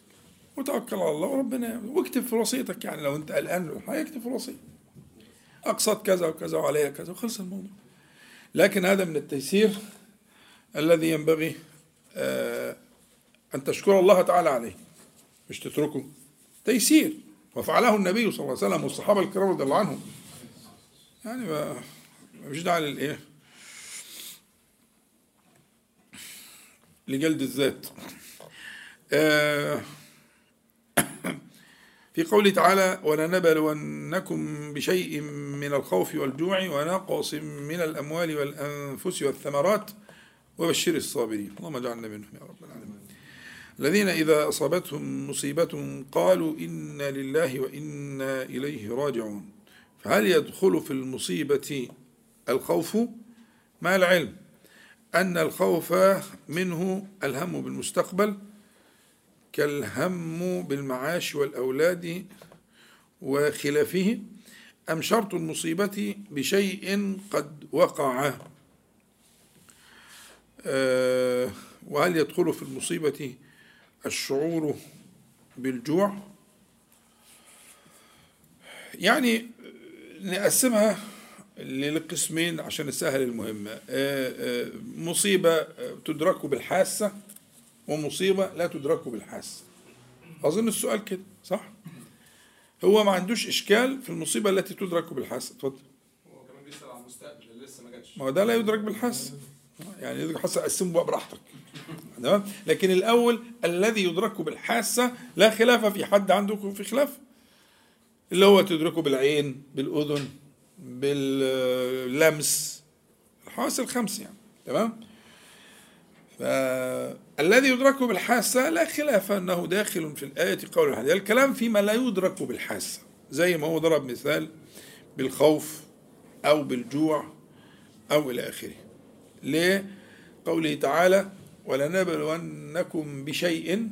Speaker 1: وتوكل على الله وربنا واكتب في وصيتك يعني لو أنت قلقان هيكتب في الوصية. اقسط كذا وكذا وعليها كذا وخلص الموضوع. لكن هذا من التيسير الذي ينبغي آه، أن تشكر الله تعالى عليه. مش تتركه. تيسير. وفعله النبي صلى الله عليه وسلم والصحابة الكرام رضي الله عنهم. يعني مش داعي للإيه لجلد الذات. آه في قوله تعالى ولنبلونكم بشيء من الخوف والجوع ونقص من الأموال والأنفس والثمرات وبشر الصابرين. اللهم اجعلنا منهم يا رب العالمين. الذين إذا أصابتهم مصيبة قالوا إنا لله وإنا إليه راجعون. فهل يدخل في المصيبة الخوف؟ مع العلم أن الخوف منه الهم بالمستقبل كالهم بالمعاش والأولاد وخلافه أم شرط المصيبة بشيء قد وقع؟ آه، وهل يدخل في المصيبة الشعور بالجوع؟ يعني نقسمها لقسمين عشان نسهل المهمة آه، آه، مصيبة تدرك بالحاسة ومصيبة لا تدرك بالحاسة. أظن السؤال كده صح؟ هو ما عندوش إشكال في المصيبة التي تدرك بالحاسة. اتفضل.
Speaker 2: هو كمان بيسأل عن المستقبل اللي لسه ما جاتش.
Speaker 1: ما هو ده لا يدرك بالحاسة. يعني يدرك بالحاسة قسمه بقى براحتك. تمام؟ لكن الأول الذي يدرك بالحاسة لا خلاف في حد عنده في خلاف. اللي هو تدركه بالعين بالأذن باللمس. الحواس الخمس يعني تمام؟ فالذي يدرك بالحاسة لا خلاف أنه داخل في الآية قول الحديث. الكلام فيما لا يدرك بالحاسة زي ما هو ضرب مثال بالخوف أو بالجوع أو إلى آخره. لقوله تعالى ولنبلونكم بشيء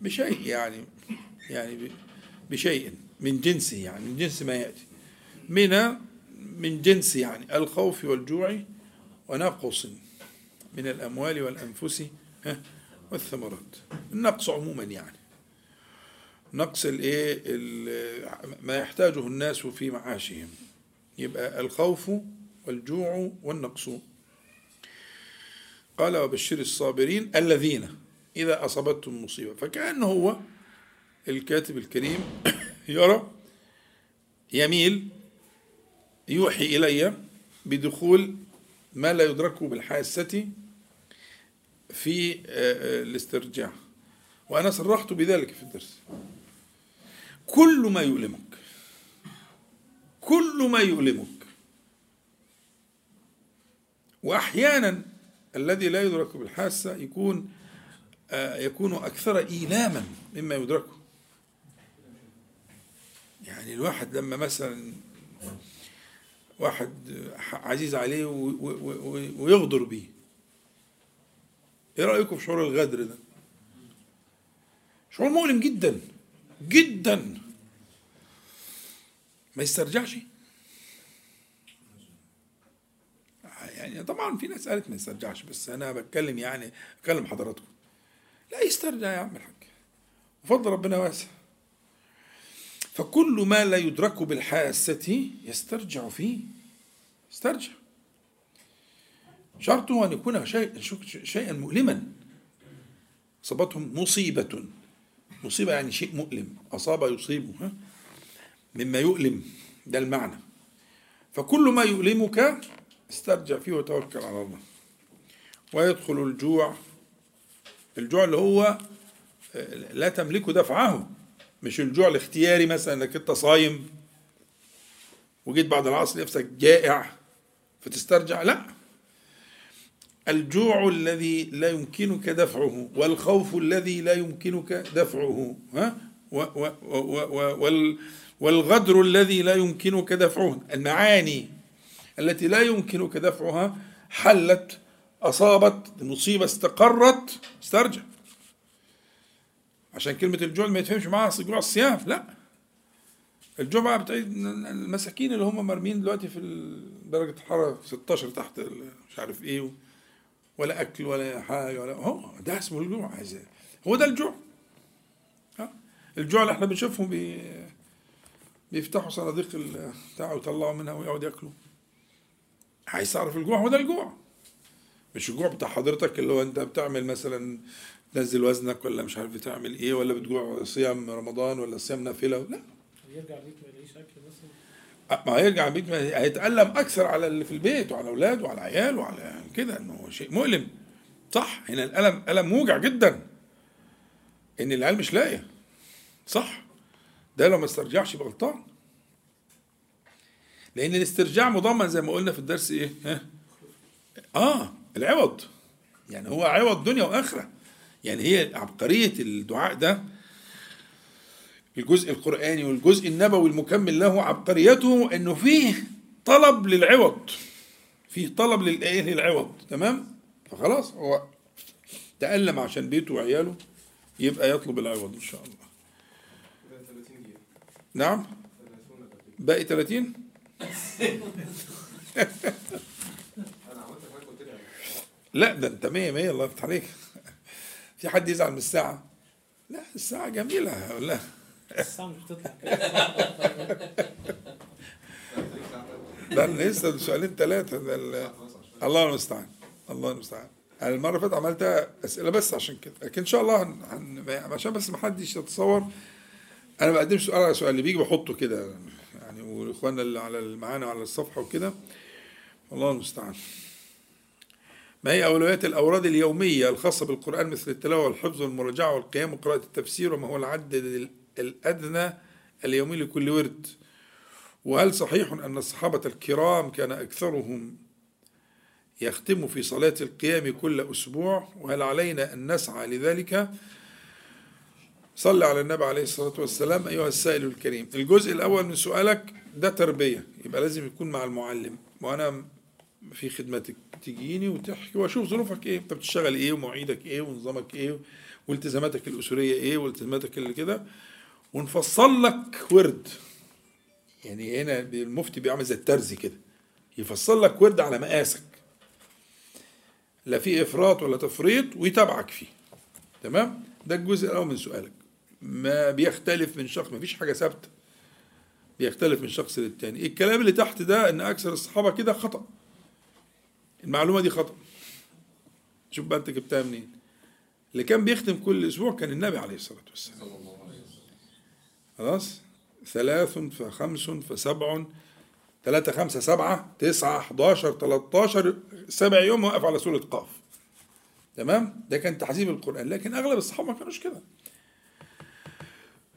Speaker 1: بشيء يعني يعني بشيء من جنسه يعني من جنس ما يأتي. من من جنس يعني الخوف والجوع ونقص من الأموال والأنفس والثمرات. النقص عموما يعني. نقص الإيه؟ ما يحتاجه الناس في معاشهم. يبقى الخوف والجوع والنقص. قال وبشر الصابرين الذين إذا أصابتهم مصيبة. فكأنه هو الكاتب الكريم يرى يميل يوحي إلي بدخول ما لا يدرك بالحاسة في الاسترجاع. وأنا صرحت بذلك في الدرس. كل ما يؤلمك كل ما يؤلمك. واحيانا الذي لا يدرك بالحاسة يكون آه، يكون أكثر إيلاما مما يدركه. يعني الواحد لما مثلا واحد عزيز عليه ويغدر بيه. إيه رأيكم في شعور الغدر ده؟ شعور مؤلم جدا جدا. ما يسترجعش. يعني طبعا في ناس قالت ما يسترجعش بس أنا بتكلم يعني اكلم حضراتكم. لا يسترجع يا عم الحاج. وفضل ربنا واسع. فكل ما لا يدرك بالحاسة يسترجع فيه. يسترجع. شرطه أن يكون شيئا مؤلما. أصابتهم مصيبة. مصيبة يعني شيء مؤلم. أصاب يصيبه؟ مما يؤلم. ده المعنى. فكل ما يؤلمك استرجع فيه وتوكل على الله. ويدخل الجوع. الجوع اللي هو لا تملك دفعه. مش الجوع الاختياري مثلا إنك أنت صايم وجيت بعد العصر نفسك جائع فتسترجع لا. الجوع الذي لا يمكنك دفعه والخوف الذي لا يمكنك دفعه ها؟ و و و وال والغدر الذي لا يمكنك دفعه المعاني التي لا يمكنك دفعها حلت أصابت المصيبة استقرت استرجع. عشان كلمة الجوع ما يتفهمش معاها جوع الصيام لا. الجوع بقى المساكين اللي هم مرمين دلوقتي في درجة الحرارة 16 تحت مش عارف إيه ولا أكل ولا حاجة ولا هو ده اسمه الجوع عايز هو ده الجوع. الجوع اللي إحنا بنشوفهم بي بيفتحوا صناديق بتاع ويطلعوا منها ويقعدوا ياكلوا. عايز تعرف الجوع؟ هو ده الجوع. مش الجوع بتاع حضرتك اللي هو أنت بتعمل مثلا تنزل وزنك ولا مش عارف بتعمل إيه ولا بتجوع صيام رمضان ولا صيام نافلة لا.
Speaker 3: يرجع البيت ما يلاقيش أكل مثلا؟
Speaker 1: ما هيرجع البيت هيتألم أكثر على اللي في البيت وعلى أولاده وعلى عياله وعلى كده إنه شيء مؤلم. صح هنا الألم ألم موجع جدا. إن العيال مش لاقية. صح. ده لو ما استرجعش يبقى غلطان. لأن الاسترجاع مضمن زي ما قلنا في الدرس إيه؟ ها؟ آه العوض. يعني هو عوض دنيا وآخرة. يعني هي عبقرية الدعاء ده الجزء القرآني والجزء النبوي المكمل له عبقريته إنه فيه طلب للعوض فيه طلب للايه للعوض تمام؟ فخلاص هو تألم عشان بيته وعياله يبقى يطلب العوض إن شاء الله.
Speaker 2: كده 30 دقيقة
Speaker 1: نعم؟
Speaker 2: 30 دقيقة
Speaker 1: باقي 30
Speaker 2: أنا عملت حاجة قلت لي عليها.
Speaker 1: لا ده أنت 100 100 الله يفتح عليك. في حد يزعل من الساعة؟ لا الساعة جميلة. ولا
Speaker 3: الساعة مش بتطلع.
Speaker 1: أنا لسه سؤالين ثلاثة الله المستعان. الله المستعان. أنا المرة اللي فاتت عملتها أسئلة بس عشان كده. لكن إن شاء الله هن... هن... عشان بس ما حدش يتصور أنا ما بقدمش سؤال على سؤال اللي بيجي بحطه كده يعني وإخواننا اللي على معانا وعلى الصفحة وكده. الله المستعان. ما هي أولويات الأوراد اليومية الخاصة بالقرآن مثل التلاوة والحفظ والمراجعة والقيام وقراءة التفسير وما هو العدد الأدنى اليومي لكل ورد؟ وهل صحيح أن الصحابة الكرام كان أكثرهم يختم في صلاة القيام كل أسبوع؟ وهل علينا أن نسعى لذلك؟ صلى على النبي عليه الصلاة والسلام أيها السائل الكريم. الجزء الأول من سؤالك ده تربية. يبقى لازم يكون مع المعلم. وأنا في خدمتك. تجيني وتحكي وأشوف ظروفك إيه. انت بتشتغل إيه ومواعيدك إيه ونظامك إيه والتزاماتك الأسرية إيه والتزاماتك اللي كده. ونفصل لك ورد. يعني هنا المفتي بيعمل زي الترزي كده. يفصل لك ورد على مقاسك. لا في إفراط ولا تفريط ويتابعك فيه. تمام؟ ده الجزء الأول من سؤالك. ما بيختلف من شخص ما فيش حاجة ثابتة. بيختلف من شخص للتاني. الكلام اللي تحت ده إن أكثر الصحابة كده خطأ. المعلومة دي خطأ. شوف بقى انت جبتها منين. اللي كان بيختم كل أسبوع كان النبي عليه الصلاة والسلام. خلاص؟ ثلاث فخمس فسبع ثلاثة خمسة سبعة تسعة 11 13 سبع يوم واقف على سورة قاف. تمام؟ ده كان تحزيب القرآن لكن أغلب الصحابة ما كانوش كده.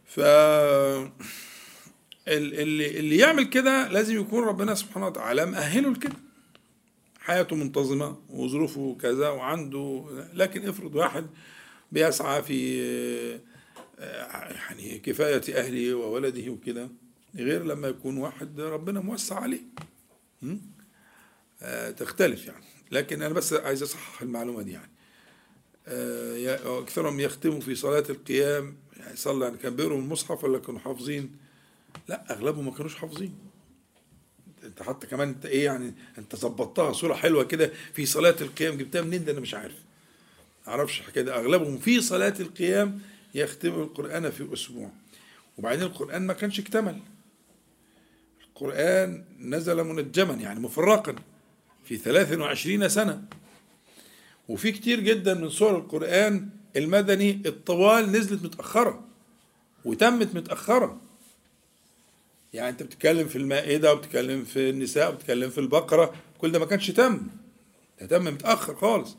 Speaker 1: ف ال- اللي اللي يعمل كده لازم يكون ربنا سبحانه وتعالى مأهله لكده. حياته منتظمة وظروفه كذا وعنده لكن افرض واحد بيسعى في آه، يعني كفاية أهله وولده وكده غير لما يكون واحد ربنا موسع عليه? آه، تختلف يعني. لكن أنا بس عايز أصحح المعلومة دي يعني. آه، يا- أكثرهم يختموا في صلاة القيام يعني صلى يعني كان بيقروا المصحف ولا كانوا حافظين؟ لا أغلبهم ما كانوش حافظين. انت حتى كمان انت إيه يعني انت ظبطتها صورة حلوة كده في صلاة القيام جبتها منين؟ ده أنا مش عارف. أعرفش الحكاية دي. أغلبهم في صلاة القيام يختموا القرآن في أسبوع. وبعدين القرآن ما كانش اكتمل. القرآن نزل منجما يعني مفرقا في 23 سنة. وفي كتير جدا من سور القرآن المدني الطوال نزلت متأخرة وتمت متأخرة. يعني انت بتتكلم في المائدة وبتتكلم في النساء وبتتكلم في البقرة كل ده ما كانش تم. ده تم متأخر خالص.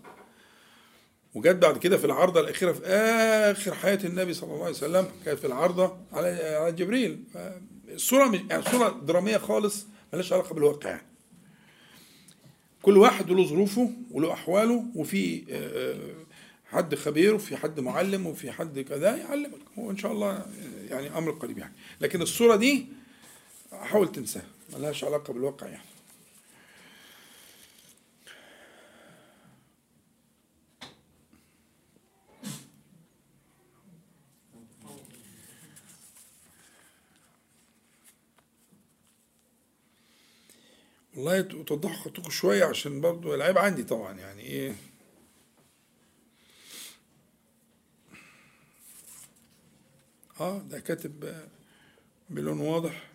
Speaker 1: وجت بعد كده في العرضة الأخيرة في آخر حياة النبي صلى الله عليه وسلم كانت في العرضة على جبريل. الصورة مش يعني صورة درامية خالص ملهاش علاقة بالواقع. كل واحد له ظروفه وله أحواله وفي آه، حد خبير وفي حد معلم وفي حد كذا يعلمك. وإن شاء الله يعني أمر قريب يعني. لكن الصورة دي حاول تنساها ملهاش علاقة بالواقع يعني. والله توضحوا خطوكم شوية عشان برضو العيب عندي طبعا يعني إيه. آه ده كاتب بلون واضح.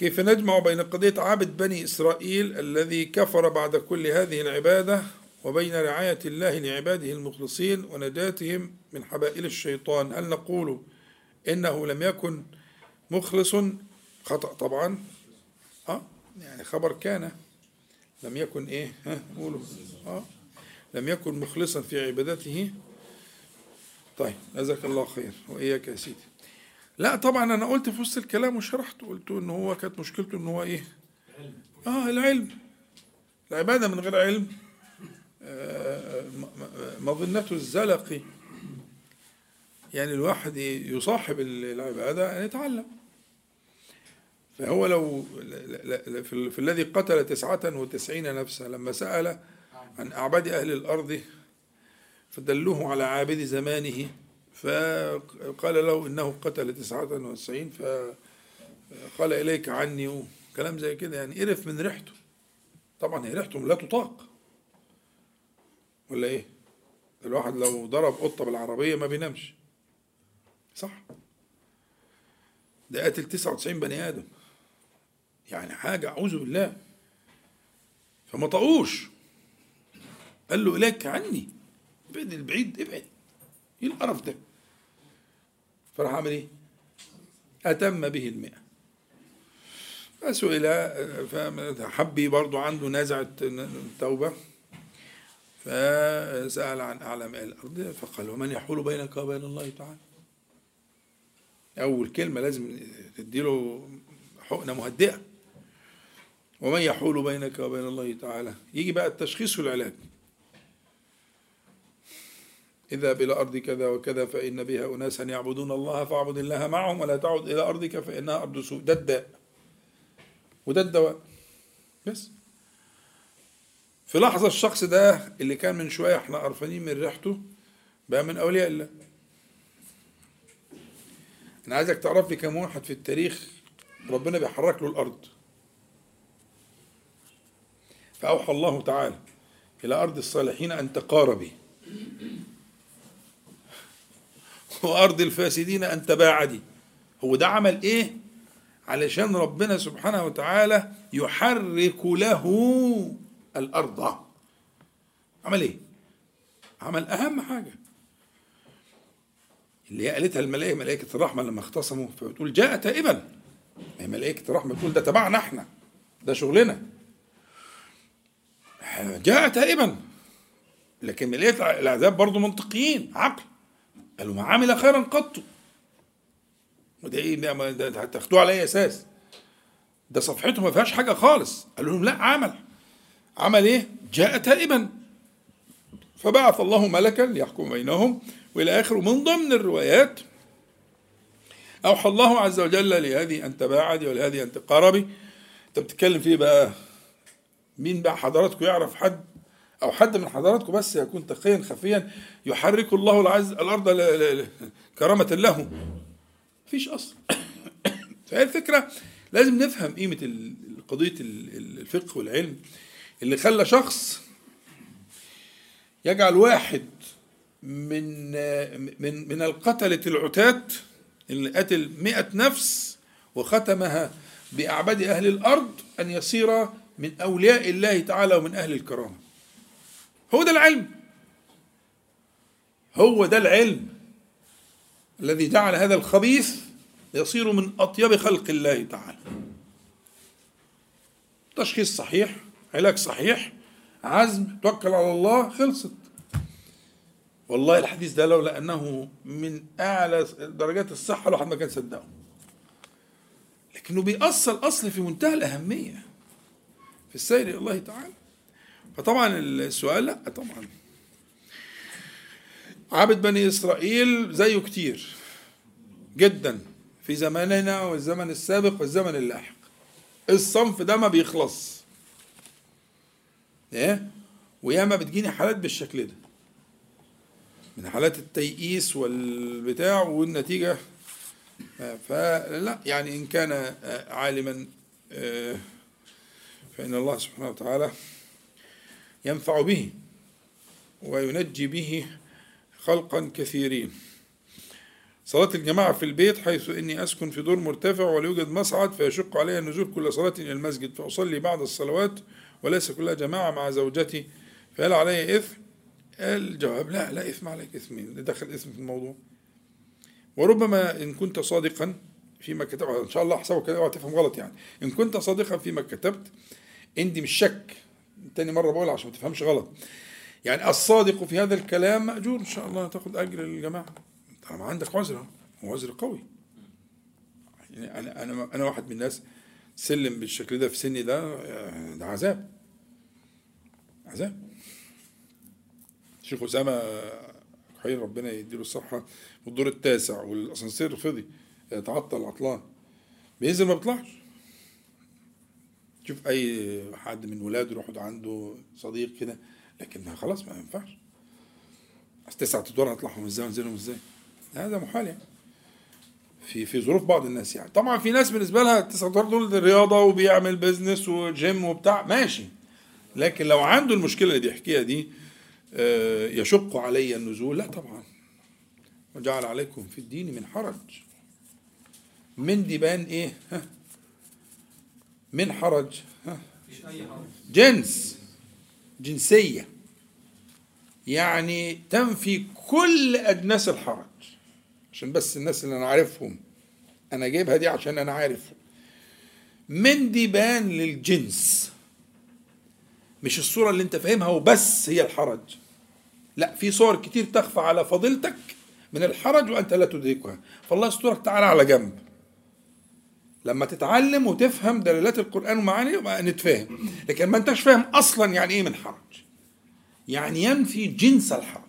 Speaker 1: كيف نجمع بين قضية عبد بني إسرائيل الذي كفر بعد كل هذه العبادة وبين رعاية الله لعباده المخلصين ونجاتهم من حبائل الشيطان؟ هل نقول إنه لم يكن مخلص؟ خطأ طبعا. آه يعني خبر كان لم يكن إيه؟ ها قولوا. آه لم يكن مخلصا في عبادته. طيب جزاك الله خير. وإياك يا سيدي. لا طبعا أنا قلت في وسط الكلام وشرحت قلت إن هو كانت مشكلته إن هو إيه؟ آه العلم. العبادة من غير علم آه، م- م- مظنته الزلقي يعني الواحد يصاحب العبادة أن يتعلم. فهو لو في الذي قتل تسعة وتسعين نفسا لما سأل عن أعباد أهل الأرض فدلوه على عابد زمانه. فقال له إنه قتل تسعة وتسعين فقال إليك عني. وكلام زي كده يعني قرف من ريحته. طبعا هي ريحته لا تطاق. ولا إيه؟ الواحد لو ضرب قطة بالعربية ما بينامش. صح. ده قتل 99 بني آدم. يعني حاجة أعوذ بالله. فما طقوش قال له إليك عني. ابعد البعيد ابعد. إيه القرف ده؟ فراح عمل إيه أتم به المئة. فسئل فحبي برضو عنده نزعة توبة فسأل عن أعلم أهل الأرض فقال ومن يحول بينك وبين الله تعالى؟ أول كلمة لازم تديله حقنة مهدئة. ومن يحول بينك وبين الله تعالى؟ يجي بقى التشخيص والعلاج. إذا إلى أرض كذا وكذا فإن بها أناسا يعبدون الله فاعبد الله معهم ولا تعد إلى أرضك فإنها أرض سوء. ده الداء وده الدواء بس. في لحظة الشخص ده اللي كان من شوية إحنا قرفانين من ريحته بقى من أولياء الله. أنا عايزك تعرف لي كم واحد في التاريخ ربنا بيحرك له الأرض. فأوحى الله تعالى إلى أرض الصالحين أن تقاربي وأرض الفاسدين أن تباعدي. هو ده عمل إيه؟ علشان ربنا سبحانه وتعالى يحرك له الأرض. عمل إيه؟ عمل أهم حاجة. اللي هي قالتها الملائكة ملائكة الرحمة لما اختصموا فبتقول جاء تائبا. ملائكة الرحمة بتقول ده تبعنا إحنا ده شغلنا. جاء تائبا. لكن ملائكة العذاب برضو منطقيين عقل. قالوا ما عمل خيرا قط. وده إيه ده ده هتاخدوه على أي أساس. ده صفحته ما فيهاش حاجة خالص. قالوا لهم لا عمل. عمل إيه؟ جاء تائبا. فبعث الله ملكا ليحكم بينهم وإلى اخره من ضمن الروايات. أوحى الله عز وجل لهذه أن تباعدي ولهذه أن تقاربي. أنت بتتكلم في إيه بقى؟ مين بقى حضراتكم يعرف حد أو حد من حضراتكم بس يكون تقيا خفيا يحرك الله العز ل- كرامة له. مفيش أصلا فهي الفكرة لازم نفهم ال- ال- الفقه والعلم اللي خلى شخص يجعل واحد من من من القتلة العتاة اللي قتل مئة نفس وختمها بأعباد أهل الأرض أن يصير من أولياء الله تعالى ومن أهل الكرامة. هو ده العلم. هو ده العلم الذي جعل هذا الخبيث يصير من أطيب خلق الله تعالى. تشخيص صحيح علاج صحيح عزم توكل على الله خلصت. والله الحديث ده لولا أنه من أعلى درجات الصحة الواحد ما كان صدقه. لكنه بيأصل اصل في منتهى الأهمية في السير إلى الله تعالى. فطبعا السؤال لا طبعا. عبد بني إسرائيل زيه كتير جدا في زماننا والزمن السابق والزمن اللاحق. الصنف ده ما بيخلص. إيه؟ وياما بتجيني حالات بالشكل ده. من حالات التيئيس والبتاع والنتيجة. فلا يعني إن كان عالما آه، فإن الله سبحانه وتعالى ينفع به وينجي به خلقا كثيرين. صلاة الجماعة في البيت حيث إني أسكن في دور مرتفع ولا يوجد مصعد فيشق علي النزول كل صلاة إلى المسجد فأصلي بعد الصلوات وليس كلها جماعة مع زوجتي. فهل علي إثم؟ الجواب لا لا إثم عليك إثمين دخل إثم في الموضوع. وربما إن كنت صادقا فيما كتبت إن شاء الله أحسبك كده تفهم غلط يعني. إن كنت صادقا فيما كتبت عندي مش شك تاني مرة بقول عشان ما تفهمش غلط. يعني الصادق في هذا الكلام مأجور. إن شاء الله تاخد أجر الجماعة. طالما عندك عذر وعذر قوي. يعني أنا أنا أنا واحد من الناس سلم بالشكل ده في سني ده ده عذاب. عذاب. الشيخ أسامة حي ربنا يديله الصحة. والدور التاسع والأسانسير فضي يتعطل عطلان. بينزل ما بيطلعش. شوف أي حد من ولاده يروح عنده صديق كده لكن خلاص ما ينفعش. تسعة أدوار هطلعهم إزاي وانزلهم إزاي. هذا محال يعني. في في ظروف بعض الناس يعني. طبعا في ناس بالنسبة لها التسعة أدوار دول رياضة وبيعمل بيزنس وجيم وبتاع ماشي. لكن لو عنده المشكلة اللي بيحكيها دي آه، يشق علي النزول لا طبعا. وجعل عليكم في الدين من حرج. من دي بان إيه؟ ها؟ من حرج. جنس. جنسية. يعني تنفي كل أجناس الحرج. عشان بس الناس اللي أنا عارفهم. أنا جايبها دي عشان أنا عارف من دي بان للجنس. مش الصورة اللي أنت فاهمها وبس هي الحرج. لا في صور كتير تخفى على فضيلتك من الحرج وأنت لا تدركها. فالله يسترك تعالى على جنب. لما تتعلم وتفهم دلالات القرآن ومعاني يبقى نتفاهم. لكن ما انتش فاهم أصلا يعني إيه من حرج. يعني ينفي جنس الحرج.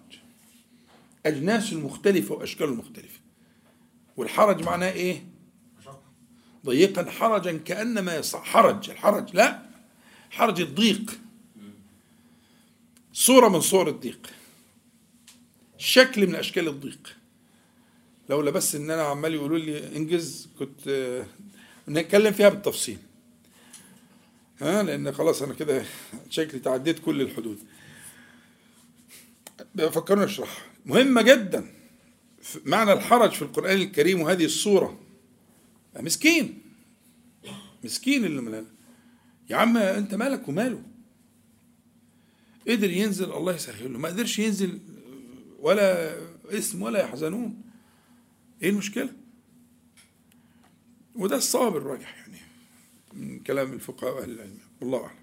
Speaker 1: أجناس المختلفة وأشكال المختلفة. والحرج معناه إيه؟ ضيقا حرجا كأنما يصع حرج. الحرج لا حرج الضيق. صورة من صور الضيق. شكل من أشكال الضيق. لولا بس إن أنا عمال يقولوا لي إنجز كنت نتكلم فيها بالتفصيل. ها لأن خلاص أنا كده شكلي تعديت كل الحدود. بفكرني أشرح. مهمة جدا معنى الحرج في القرآن الكريم وهذه الصورة. مسكين. مسكين اللي ملان يا عم أنت مالك وماله؟ قدر ينزل الله يسهل له. ما قدرش ينزل ولا اسم ولا يحزنون. إيه المشكلة؟ وده الصواب الراجح يعني من كلام الفقهاء وأهل العلم. والله أعلم.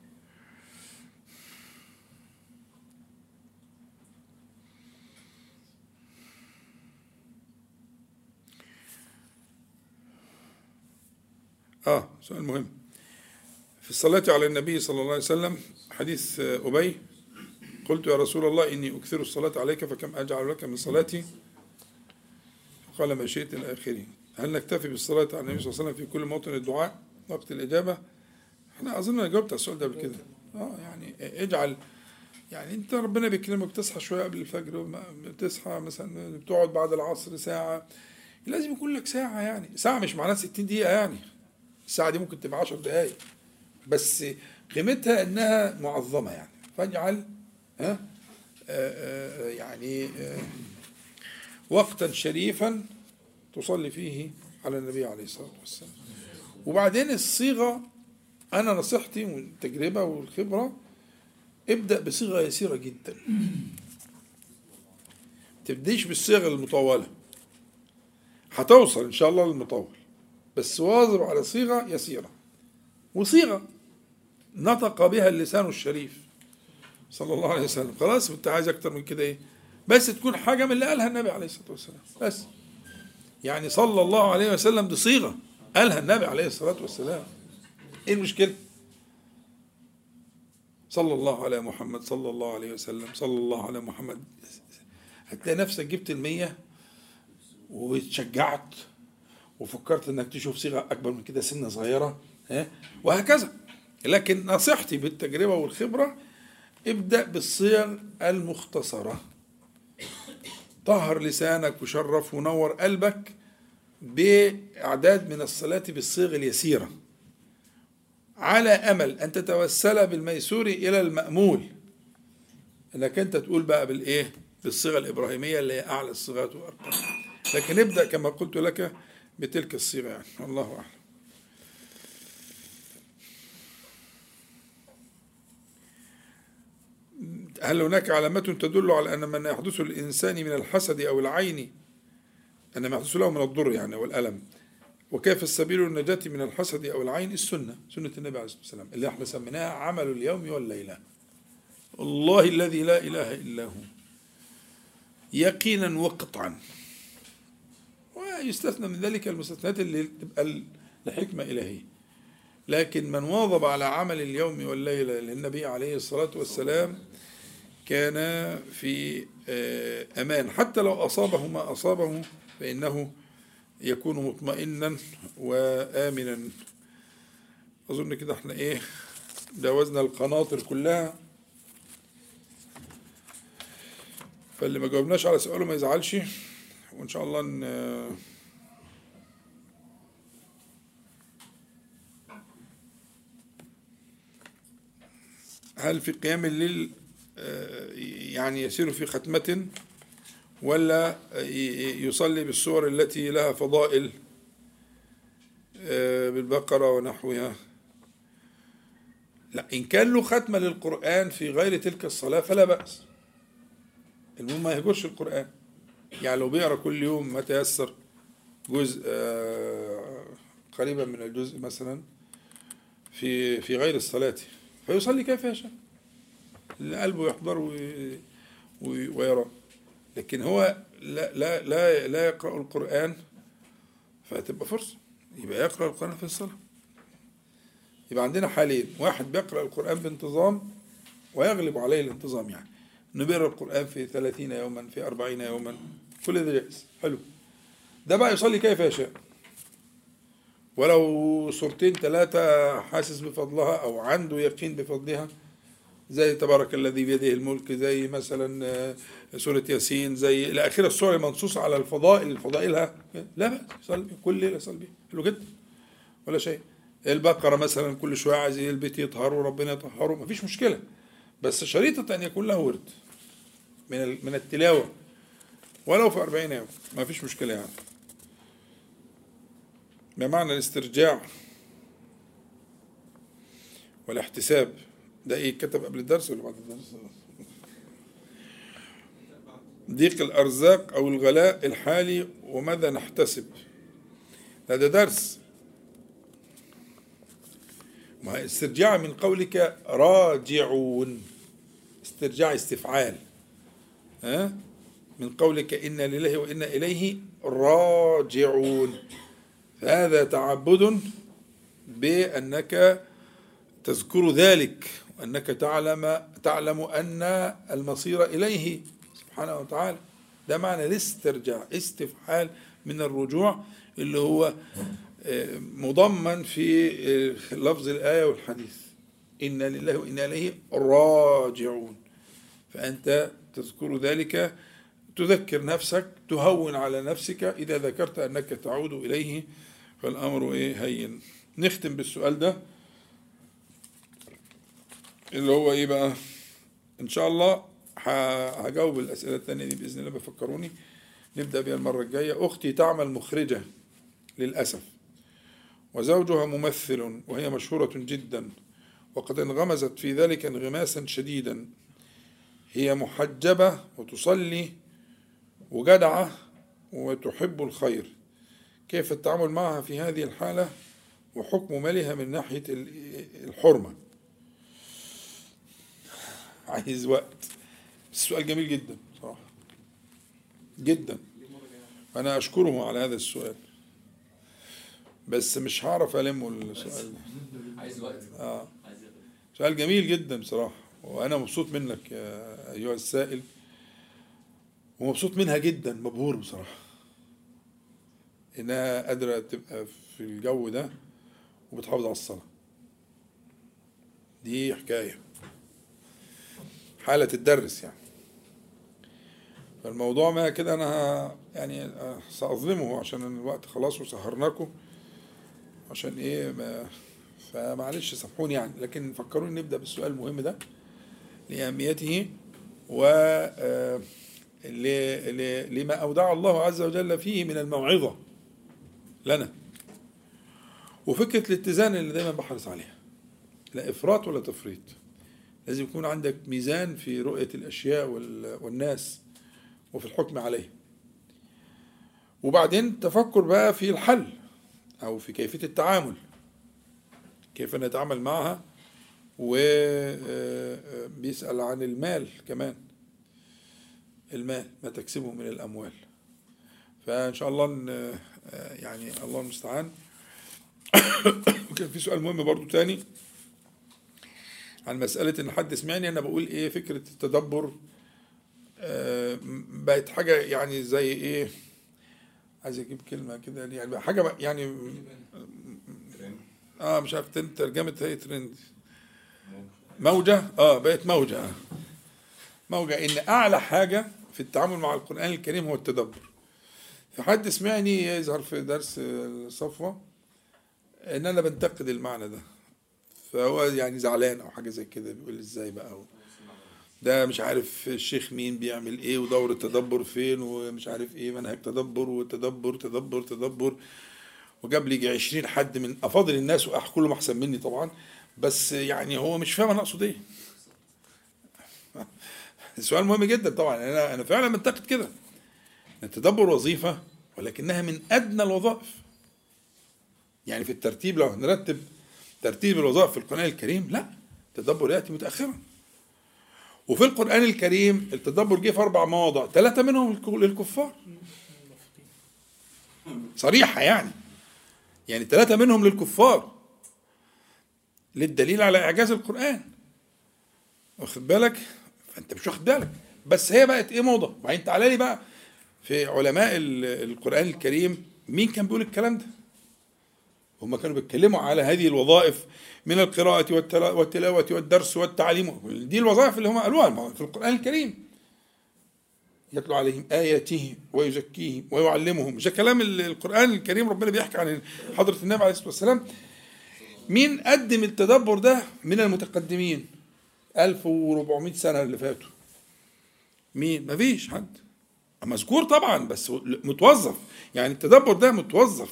Speaker 1: آه سؤال مهم. في الصلاة على النبي صلى الله عليه وسلم حديث آه، أبي قلت يا رسول الله إني أكثر الصلاة عليك فكم أجعل لك من صلاتي؟ قال ما شئت إلى آخره. هل نكتفي بالصلاة على النبي صلى الله عليه وسلم في كل موطن الدعاء وقت الإجابة؟ إحنا أظن أنا جاوبت على السؤال ده قبل كده. آه يعني اجعل يعني أنت ربنا بيكرمك بتصحى شوية قبل الفجر بتصحى مثلا بتقعد بعد العصر ساعة. لازم يكون لك ساعة يعني. ساعة مش معناها 60 دقيقة يعني. الساعة دي ممكن تبقى 10 دقائق بس قيمتها إنها معظمة يعني. فاجعل ها آه، آه، يعني آه، وقتا شريفا تصلي فيه على النبي عليه الصلاة والسلام. وبعدين الصيغة أنا نصيحتي والتجربة والخبرة ابدأ بصيغة يسيرة جدا. تبديش بالصيغة المطولة. هتوصل إن شاء الله للمطول. بس واظب على صيغة يسيرة. وصيغة نطق بها اللسان الشريف. صلى الله عليه وسلم. خلاص انت عايز أكتر من كده إيه؟ بس تكون حاجة من اللي قالها النبي عليه الصلاة والسلام. بس. يعني صلى الله عليه وسلم دي صيغه قالها النبي عليه الصلاة والسلام. إيه المشكلة؟ صلى الله على محمد صلى الله عليه وسلم صلى الله على محمد. هتلاقي نفسك جبت المية واتشجعت وفكرت إنك تشوف صيغة أكبر من كده سنة صغيرة ها؟ وهكذا. لكن نصيحتي بالتجربة والخبرة ابدأ بالصيغ المختصرة. طهر لسانك وشرف ونور قلبك بإعداد من الصلاة بالصيغ اليسيرة. على أمل أن تتوسل بالميسور إلى المأمول. انك أنت تقول بقى بالإيه؟ بالصيغة الإبراهيمية اللي هي أعلى الصيغات وارقى لكن ابدأ كما قلت لك بتلك الصيغة يعني. الله أعلم. هل هناك علامات تدل على أن من يحدث الإنسان من الحسد أو العين؟ أن ما يحدث له من الضر يعني والألم. وكيف السبيل للنجاة من الحسد أو العين؟ السنة سنة النبي عليه الصلاة والسلام اللي إحنا سميناها عمل اليوم والليلة. الله الذي لا إله إلا هو. يقينا وقطعا. ويستثنى من ذلك المستثنات اللي تبقى لحكمة إلهية. لكن من واظب على عمل اليوم والليلة للنبي عليه الصلاة والسلام كان في آه، أمان. حتى لو أصابه ما أصابه فإنه يكون مطمئنا وآمنا. أظن كده إحنا إيه جاوزنا القناطر كلها. فاللي ما جاوبناش على سؤاله ما يزعلش. وإن شاء الله إن هل في قيام الليل آه، يعني يسير في ختمة ولا يصلي بالسور التي لها فضائل آه، بالبقرة ونحوها. لا إن كان له ختمة للقرآن في غير تلك الصلاة فلا بأس. المهم ما يهجرش القرآن. يعني لو بيقرأ كل يوم ما تيسر جزء آه، قريبا من الجزء مثلا في في غير الصلاة فيصلي كيف يشاء. اللي قلبه يحضر وي- وي- ويرى. لكن هو لا لا لا لا يقرأ القرآن فتبقى فرصة. يبقى يقرأ القرآن في الصلاة. يبقى عندنا حالين. واحد بيقرأ القرآن بانتظام ويغلب عليه الانتظام يعني. بيقرأ القرآن في 30 يوما في 40 يوما. كل ده جائز. حلو. ده بقى يصلي كيف يشاء ولو صورتين ثلاثة حاسس بفضلها أو عنده يقين بفضلها زي تبارك الذي بيده الملك زي مثلا آه، سورة ياسين زي إلى آخر السور المنصوصة على الفضائل. فضائلها لا بأس يصلي. كل ليلة يصلي بيها حلو جدا. ولا شيء. البقرة مثلا كل شوية عايز البيت يطهر وربنا يطهره مفيش مشكلة. بس شريطة أن يكون له ورد من من التلاوة. ولو في 40 يوم ما فيش مشكلة يعني. بمعنى الاسترجاع والاحتساب. ده إيه كتب قبل الدرس ولا بعد الدرس؟ ضيق الأرزاق أو الغلاء الحالي وماذا نحتسب؟ ده درس. ما استرجاع من قولك راجعون. استرجاع استفعال. ها؟ من قولك إنا لله وإنا إليه راجعون. هذا تعبد بأنك تذكر ذلك. وأنك تعلم تعلم أن المصير إليه. سبحانه وتعالى. ده معنى الاسترجاع استفحال من الرجوع اللي هو آه، مضمن في آه، لفظ الآية والحديث. إنا لله وإنا إليه راجعون. فأنت تذكر ذلك تذكر نفسك تهون على نفسك إذا ذكرت أنك تعود إليه. فالأمر إيه هين. نختم بالسؤال ده. اللي هو إيه بقى؟ إن شاء الله هجاوب الأسئلة التانية دي بإذن الله بفكروني. نبدأ بها المرة الجاية. أختي تعمل مخرجة للأسف. وزوجها ممثل وهي مشهورة جدا. وقد انغمزت في ذلك انغماسا شديدا. هي محجبة وتصلي وجدعة وتحب الخير. كيف التعامل معها في هذه الحالة؟ وحكم مالها من ناحية ال- الحرمة. عايز وقت. السؤال جميل جدا صراحة جدا. أنا أشكره على هذا السؤال. بس مش هعرف ألمه السؤال
Speaker 4: عايز وقت.
Speaker 1: آه. سؤال جميل جدا بصراحة. وأنا مبسوط منك يا أيها السائل. ومبسوط منها جدا مبهور بصراحة. إنها قادرة تبقى في الجو ده وبتحافظ على الصلاة. دي حكاية. حالة تدرس يعني. فالموضوع ما كده أنا ه- يعني سأظلمه عشان الوقت خلاص وسهرناكم عشان إيه ما فمعلش سامحوني يعني لكن فكروني نبدأ بالسؤال المهم ده لأهميته و آه، لما أودع الله عز وجل فيه من الموعظة لنا. وفكرة الاتزان اللي دايما بحرص عليها لا إفراط ولا تفريط. لازم يكون عندك ميزان في رؤية الأشياء وال- والناس وفي الحكم عليه وبعدين تفكر بقى في الحل أو في كيفية التعامل. كيف نتعامل معها؟ وبيسأل عن المال كمان. المال ما تكسبه من الأموال. فإن شاء الله آه، يعني الله المستعان. وكان في سؤال مهم برضو تاني. عن مسألة إن حد سمعني أنا بقول إيه فكرة التدبر آه، بقت حاجة يعني زي إيه عايز أجيب كلمة كده يعني بقى يعني آه مش عارف ترجمة هي ترند. موجة. آه بقت موجة. آه. موجة. إن أعلى حاجة في التعامل مع القرآن الكريم هو التدبر. في حد سمعني يظهر في درس الصفوة إن أنا بنتقد المعنى ده. فهو يعني زعلان أو حاجة زي كده بيقول إزاي بقى؟ هو ده مش عارف الشيخ مين بيعمل إيه ودور التدبر فين ومش عارف إيه منهج تدبر وتدبر تدبر تدبر. وجاب لي يجي 20 حد من أفاضل الناس وأح كلهم أحسن مني طبعا. بس يعني هو مش فاهم أنا أقصد إيه. السؤال مهم جدا طبعا. أنا أنا فعلا بنتقد كده. التدبر وظيفة ولكنها من أدنى الوظائف. يعني في الترتيب لو هنرتب ترتيب الوظائف في القرآن الكريم؟ لا التدبر يأتي متاخرا. وفي القرآن الكريم التدبر جه في أربع مواضع ثلاثة منهم للك- للكفار. صريحة يعني. يعني ثلاثة منهم للكفار. للدليل على إعجاز القرآن. واخد بالك؟ فأنت مش واخد بالك. بس هي بقت إيه موضة؟ وبعدين تعالى لي بقى في علماء ال- القرآن الكريم مين كان بيقول الكلام ده؟ هم كانوا بيتكلموا على هذه الوظائف من القراءة والتلا- والتلاوة والدرس والتعليم. دي الوظائف اللي هم قالوها في القرآن الكريم. يتلو عليهم آياته ويزكيهم ويعلمهم. مش كلام ال- القرآن الكريم ربنا بيحكي عن حضرة النبي عليه الصلاة والسلام. مين قدم التدبر ده؟ من المتقدمين. 1400 سنة اللي فاتوا. مين؟ مفيش حد. مذكور طبعا بس متوظف. يعني التدبر ده متوظف.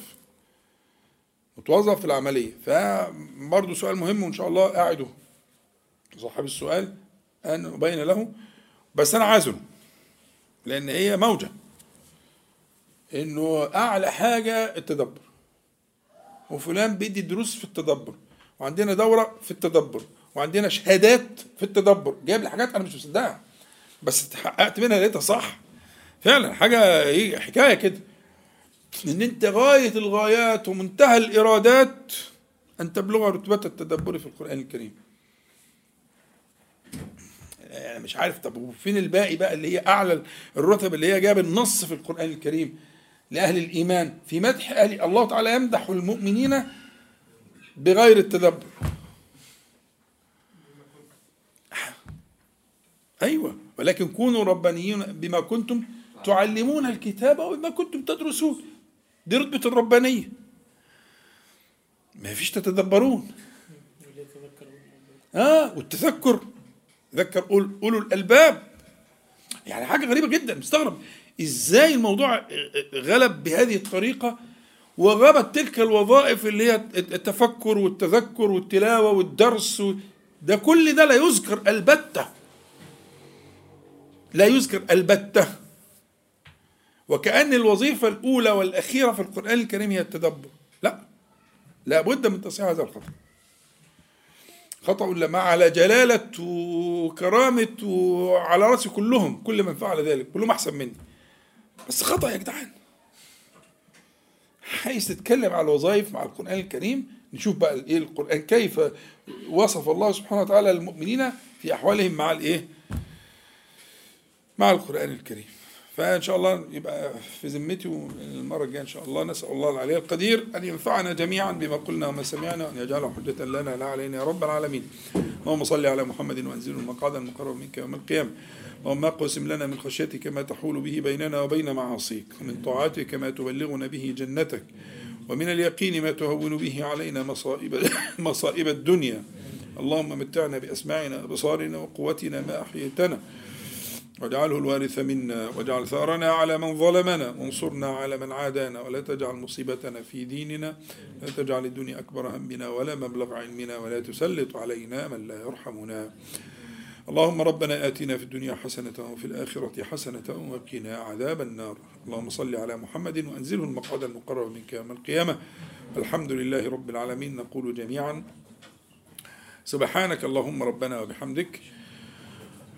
Speaker 1: متوظف في العملية. فبرضه سؤال مهم وإن شاء الله أعده. صاحب السؤال أن أبين له. بس أنا عازله لأن هي موجة. إنه أعلى حاجة التدبر. وفلان بيدي دروس في التدبر وعندنا دورة في التدبر وعندنا شهادات في التدبر. جايب لي حاجات أنا مش مصدقها. بس اتحققت منها لقيتها صح. فعلا حاجة إيه حكاية كده. ان انت غاية الغايات ومنتهى الإرادات أن تبلغ رتبة التدبر في القرآن الكريم. يعني مش عارف طب وفين الباقي بقى اللي هي أعلى الرتب اللي هي جاب النص في القرآن الكريم لأهل الإيمان؟ في مدح أهل الله تعالى يمدح المؤمنين بغير التدبر. أيوة ولكن كونوا ربانيين بما كنتم تعلمون الكتاب وبما كنتم تدرسون. دي رتبة الربانية. ما فيش تتدبرون. آه والتذكر. ذكر أولو الألباب. يعني حاجة غريبة جدا. مستغرب. إزاي الموضوع غلب بهذه الطريقة وغابت تلك الوظائف اللي هي التفكر والتذكر والتلاوة والدرس ده كل ده لا يذكر البتة. لا يذكر البتة. وكأن الوظيفة الأولى والأخيرة في القرآن الكريم هي التدبر. لا. لا بد من تصحيح هذا الخطأ. خطأ لما على جلالة وكرامة وعلى رأس كلهم. كل من فعل ذلك. كلهم أحسن مني. بس خطأ يا جدعان. عايز تتكلم على الوظائف مع القرآن الكريم؟ نشوف بقى إيه القرآن كيف وصف الله سبحانه وتعالى المؤمنين في أحوالهم مع الإيه؟ مع القرآن الكريم. فإن شاء الله يبقى في ذمتي المرة الجاية إن شاء الله نسأل الله العلي القدير أن ينفعنا جميعا بما قلنا وما سمعنا وأن يجعله حجة لنا لا علينا يا رب العالمين. اللهم صل على محمد وأنزله المقعد المقرب منك يوم القيامة. اللهم اقسم لنا من خشيتك ما تحول به بيننا وبين معاصيك ومن طاعتك ما تبلغنا به جنتك ومن اليقين ما تهون به علينا مصائب مصائب الدنيا. اللهم متعنا بأسماعنا وأبصارنا وقوتنا ما أحييتنا. واجعله الوارث منا واجعل ثارنا على من ظلمنا وانصرنا على من عادانا ولا تجعل مصيبتنا في ديننا لا تجعل الدنيا أكبر همنا ولا مبلغ علمنا ولا تسلط علينا من لا يرحمنا. اللهم ربنا آتنا في الدنيا حسنة وفي الآخرة حسنة وقنا عذاب النار. اللهم صل على محمد وأنزله المقعد المقرب منك يوم القيامة. الحمد لله رب العالمين. نقول جميعا سبحانك اللهم ربنا وبحمدك